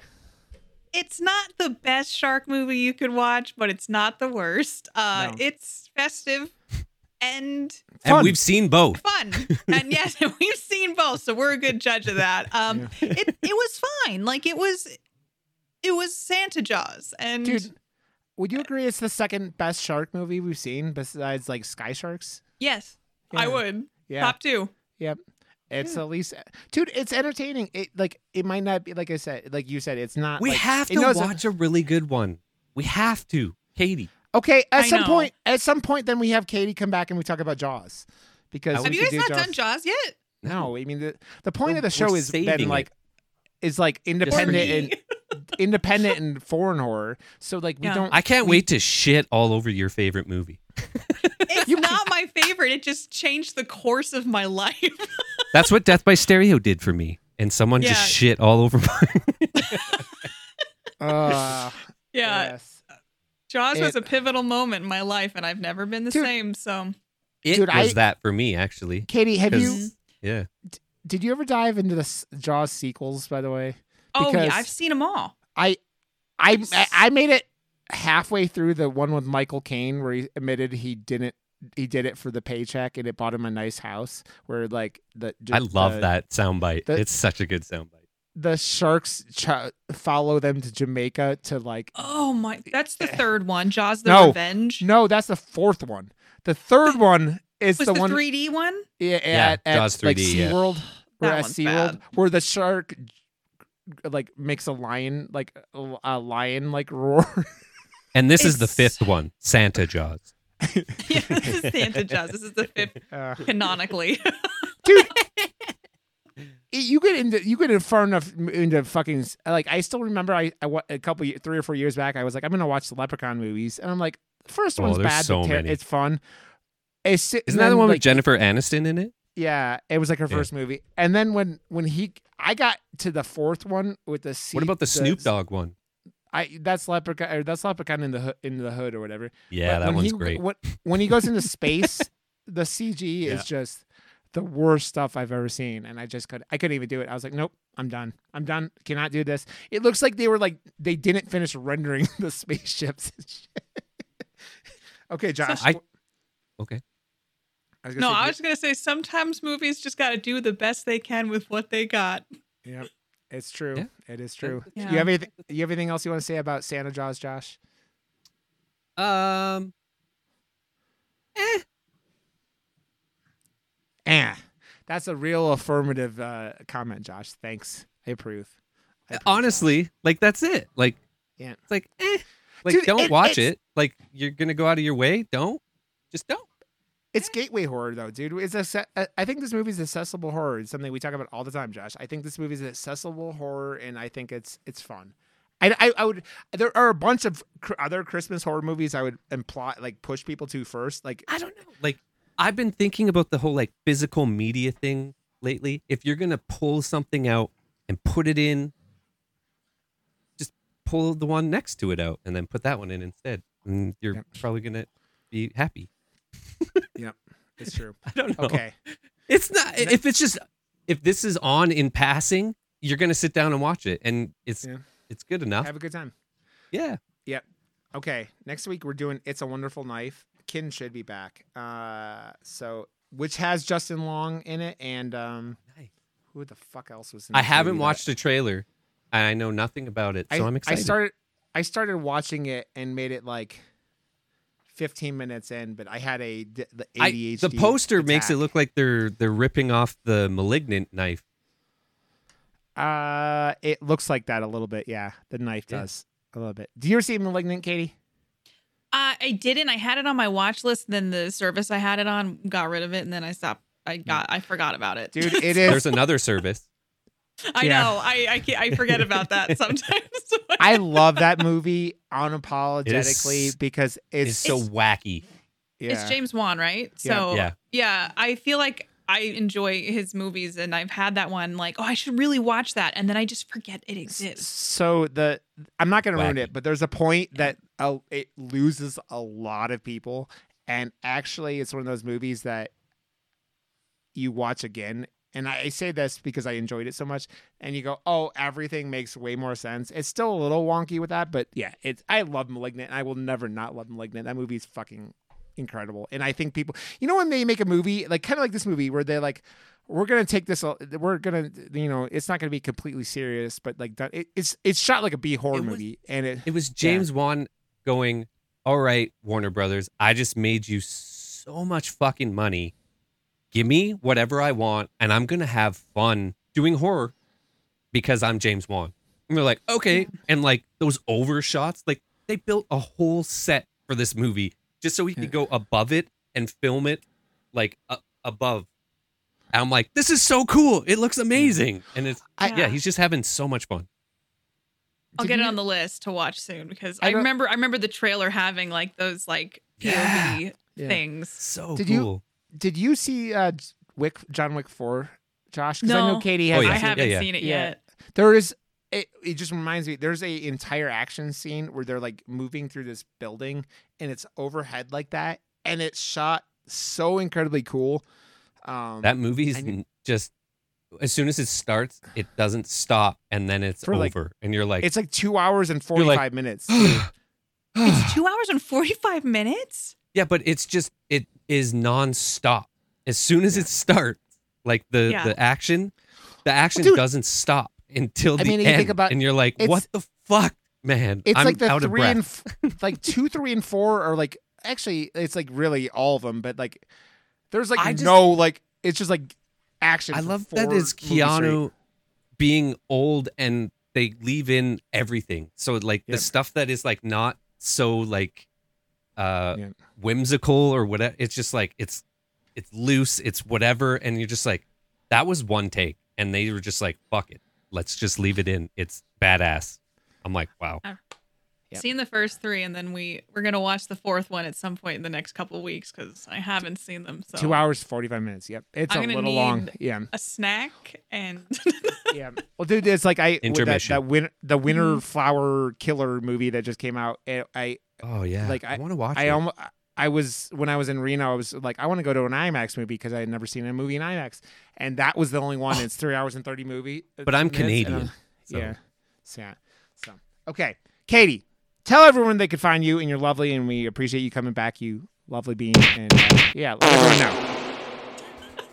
It's not the best shark movie you could watch, but it's not the worst. Uh, No. It's festive and Fun. And we've seen both. fun. and yes, we've seen both, so we're a good judge of that. Um, it it was fine. Like it was, it was Santa Jaws, and Dude, would you agree it's the second best shark movie we've seen besides like Sky Sharks? yes, I would Yeah. top two. Yep. It's at least, dude. It's entertaining. It like it might not be like I said, like you said. It's not. We like, have to knows- watch a really good one. We have to. Katie. Okay, at I some know. point, at some point, then we have Katie come back and we talk about Jaws because Have we you guys do not done Jaws yet? No, I mean the the point We're- of the show is been like it. is like independent and independent and foreign horror. So like we Yeah. don't. I can't we- wait to shit all over your favorite movie. It's not my favorite. It just changed the course of my life. That's what Death by Stereo did for me. And someone Yeah. just shit all over my Uh, yeah, yes. Jaws was It- a pivotal moment in my life, and I've never been the Dude. same. So It Dude, was I- that for me, actually. Katie, have you 'Cause- Yeah. did you ever dive into the s- Jaws sequels? By the way, oh Because- yeah, I've seen them all. I I I made it halfway through the one with Michael Caine where he admitted he didn't he did it for the paycheck and it bought him a nice house where like the I love the, that soundbite. the- it's such a good soundbite. the sharks ch- follow them to Jamaica to like Oh my, that's the eh. third one. Jaws: The No. Revenge. no that's the fourth one the third one is was the, the, one 3D one? yeah, at, Yeah, at, Jaws like 3D, yeah. SeaWorld where That at one's SeaWorld bad. where the shark like makes a lion like a, a lion like roar And this is the fifth one, Santa Jaws. yeah, this is Santa Jaws. This is the fifth uh, canonically. dude. You get into you get in far enough into fucking like I still remember I, I a couple three or four years back I was like I'm gonna watch the Leprechaun movies and I'm like the first Oh, one's bad so but ter- it's fun. It's, Isn't that the one with Jennifer Aniston in it? Yeah, it was like her Yeah. first movie, and then when when he I got to the fourth one with the What about the Snoop Dogg one? I that's Leprechaun or that's Leprechaun in the hood, in the hood or whatever. Yeah, But that one's he, great. When, when he goes into space, the CG Yeah. is just the worst stuff I've ever seen, and I just could I couldn't even do it. I was like, nope, I'm done. I'm done. Cannot do this. It looks like they were like they didn't finish rendering the spaceships. okay, Josh. I- Okay. I no, say, I do was gonna say sometimes movies just got to do the best they can with what they got. you- Yep, it's true. Yeah. It is true. Yeah. You have anything? You have anything else you want to say about Santa Jaws, Josh? Um, Eh, Eh. that's a real affirmative uh, comment, Josh. Thanks. I approve. I approve, honestly, like that's it. Like, Yeah. it's like, eh. Like, Dude, don't it- watch it. Like, you're gonna go out of your way. Don't. Just don't. It's gateway horror though, dude. It's a. I think this movie is accessible horror. It's something we talk about all the time, Josh. I think this movie is accessible horror, and I think it's it's fun. I, I, I would. There are a bunch of cr- other Christmas horror movies I would imply like push people to first. Like I don't know. Like, I've been thinking about the whole like physical media thing lately. If you're gonna pull something out and put it in, just pull the one next to it out and then put that one in instead, and you're Yep. probably gonna be happy. Yep, it's true. I don't know. Okay, It's not if it's just if this is on in passing, you're gonna sit down and watch it, and it's Yeah. it's good enough. have a good time. yeah. Yep. Okay, next week we're doing "It's a Wonderful Knife." Kin should be back. Uh, so which has Justin Long in it, and um, Nice. who the fuck else was? in I haven't movie that- watched the trailer, and I know nothing about it, so I, I'm excited. I started I started watching it and made it like 15 minutes in, but I had a the I- ADHD. the poster makes it look like they're they're ripping off the malignant knife. Uh, it looks like that a little bit. Yeah, the knife Yeah. does a little bit. Do you ever see *Malignant*, Katie? Uh, I didn't. I had it on my watch list. Then the service I had it on got rid of it, and then I stopped. I got. I forgot about it, Dude, it There's is. another service. I Yeah. know. I I, can't, I forget about that sometimes. I love that movie unapologetically is- because it's, It's so wacky. yeah. It's James Wan, right? So Yeah. yeah, I feel like I enjoy his movies, and I've had that one like, oh, I should really watch that, and then I just forget it exists. So the I'm not going to ruin it, but there's a point that uh, it loses a lot of people, and actually, it's one of those movies that you watch again. And I say this because I enjoyed it so much, and you go, "Oh, everything makes way more sense." It's still a little wonky with that, but yeah, it's. I love *Malignant*. And I will never not love *Malignant*. That movie is fucking incredible, and I think people, you know, when they make a movie like kind of like this movie where they're like, "We're gonna take this, we're gonna, you know, it's not gonna be completely serious, but like done- it, it's it's shot like a B horror movie, and it It was James Wan going, "All right, Warner Brothers, I just made you so much fucking money. Give me whatever I want, and I'm gonna have fun doing horror because I'm James Wan." And they're like, "Okay," and like those overshots, like they built a whole set for this movie just so we could go above it and film it like uh, above. And I'm like, "This is so cool! It looks amazing!" And it's I- yeah, he's just having so much fun. I'll Did get it on the list to watch soon because I I, remember I remember the trailer having like those like POV Yeah. things. So Did you- cool. Did you see uh, Wick John Wick four, Josh? Because I know No. Katie Oh, has. yeah. I haven't yeah. seen it yet. There is. It, it just reminds me. There's a entire action scene where they're like moving through this building, and it's overhead like that, and it's shot so incredibly cool. Um, That movie's I just as soon as it starts, it doesn't stop, and then it's For, like- over, and you're like, it's like two hours and You're like- five minutes. It's two hours and forty five minutes. Yeah, but it's just it is nonstop. As soon as it starts, like the Yeah. the action, the action dude. doesn't stop until I the mean, you end, think about- and you're like, what the fuck, man? It's I'm like the three and f- like two, three, and four are like actually it's like really all of them, but like there's like I just- no like it's just like action. I love that it's. Keanu being old and they leave in everything. So like Yep. the stuff that is like not so like uh Yeah. whimsical or whatever. It's just like it's it's loose, it's whatever, and you're just like, that was one take. And they were just like, fuck it. Let's just leave it in. It's badass. I'm like, wow. Yep. Seen the first three, and then we we're gonna watch the fourth one at some point in the next couple of weeks because I haven't seen them. So Two hours forty five minutes. Yep, it's I'm a gonna little long. Yeah, a snack and yeah. Well, dude, it's like I with that that win, the winter Mm-hmm. flower killer movie that just came out. It, I Oh yeah. Like, I, I- want to watch I it. almost I was when I was in Reno. I was like, I want to go to an IMAX movie because I had never seen a movie in IMAX, and that was the only one. It's three hours and thirty movie. But I'm minutes, and I'm- Canadian, so- Yeah. So, yeah. So okay, Katie, tell everyone they could find you, and you're lovely, and we appreciate you coming back. You lovely being, and uh, yeah, let everyone know.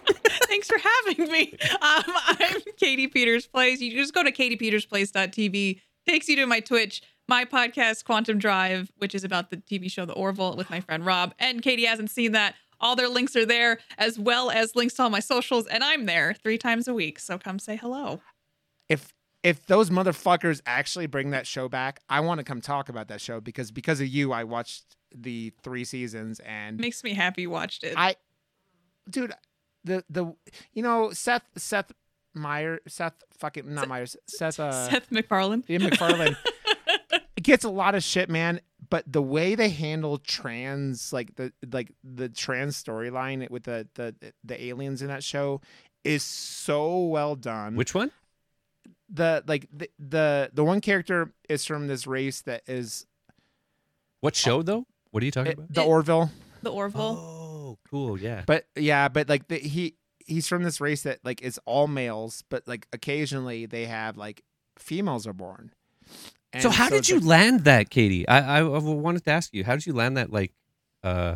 Thanks for having me. Um, I'm Katie Peters Plays. You just go to katiepetersplays.tv. Takes you to my Twitch, my podcast, Quantum Drive, which is about the TV show The Orville with my friend Rob. And Katie hasn't seen that. All their links are there, as well as links to all my socials. And I'm there three times a week. So come say hello. If if those motherfuckers actually bring that show back, I want to come talk about that show because because of you, I watched the three seasons and Makes me happy you watched it. I, dude, the the you know Seth Seth Meyer Seth fucking not Myers Seth uh Seth MacFarlane. Ian MacFarlane gets a lot of shit, man. But the way they handle trans, like the like the trans storyline with the the the aliens in that show, is so well done. Which one? the like the the the one character is from this race that is What show though? What are you talking it- about? the It- Orville. The Orville. Oh, cool. Yeah. But yeah, but like the, he he's from this race that like is all males, but like occasionally they have like females are born. And so how did you like- land that, Katie? I, I I wanted to ask you, how did you land that like uh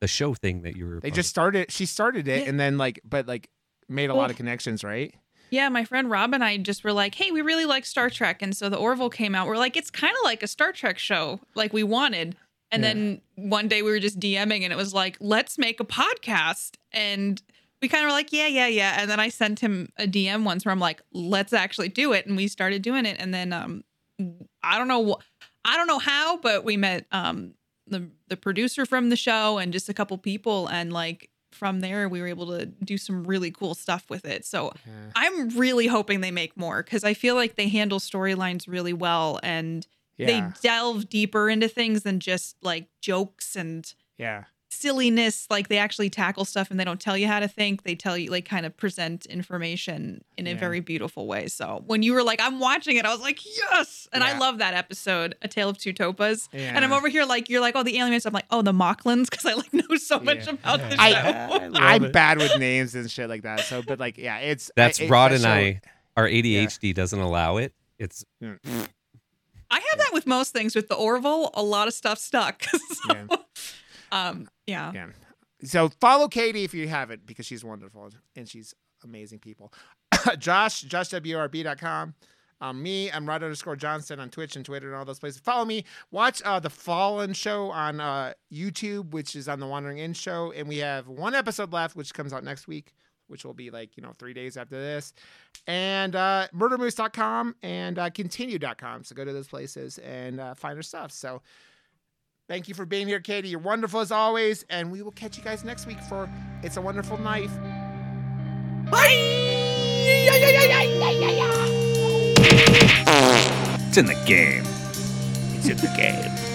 the show thing that you were? they just of? started. She started it, Yeah. and then like, but like made a Well- lot of connections, right? Yeah, my friend Rob and I just were like, hey, we really like Star Trek. And so the Orville came out. We're like, it's kind of like a Star Trek show, like we wanted. And Yeah. then one day we were just DMing and it was like, let's make a podcast. And we kind of were like, yeah, yeah, yeah. And then I sent him a DM once where I'm like, let's actually do it. And we started doing it. And then um I don't know I don't know how, but we met um the the producer from the show and just a couple people and like from there we were able to do some really cool stuff with it. So Yeah. I'm really hoping they make more because I feel like they handle storylines really well and Yeah. they delve deeper into things than just like jokes and yeah. Silliness. Like they actually tackle stuff and they don't tell you how to think. They tell you like kind of present information in a very beautiful way. So when you were like, I'm watching it, I was like, yes. And I love that episode, A Tale of Two Topas. Yeah. And I'm over here like, you're like, oh, the aliens. I'm like, oh, the Moclans, because I like know so much Yeah. about the show. I, I'm bad with names and shit like that. So, but like, yeah, it's That's I, it- Rod that and show- I. Our ADHD doesn't allow it. It's I have that with most things. With the Orville, a lot of stuff stuck. So, Yeah. Um, yeah. Yeah. So follow Katie if you haven't because she's wonderful and she's amazing people. Josh, joshwrb.com. Um, me, I'm Rod underscore Johnston on Twitch and Twitter and all those places. Follow me. Watch uh, the Fallen show on uh, YouTube, which is on the Wandering In show, and we have one episode left, which comes out next week, which will be like you know three days after this. And uh, murdermoose.com and uh, kintinue.com. So go to those places and uh, find our stuff. So. Thank you for being here, Katie. You're wonderful as always. And we will catch you guys next week for It's a Wonderful Knife. Bye! It's in the game. It's in the game.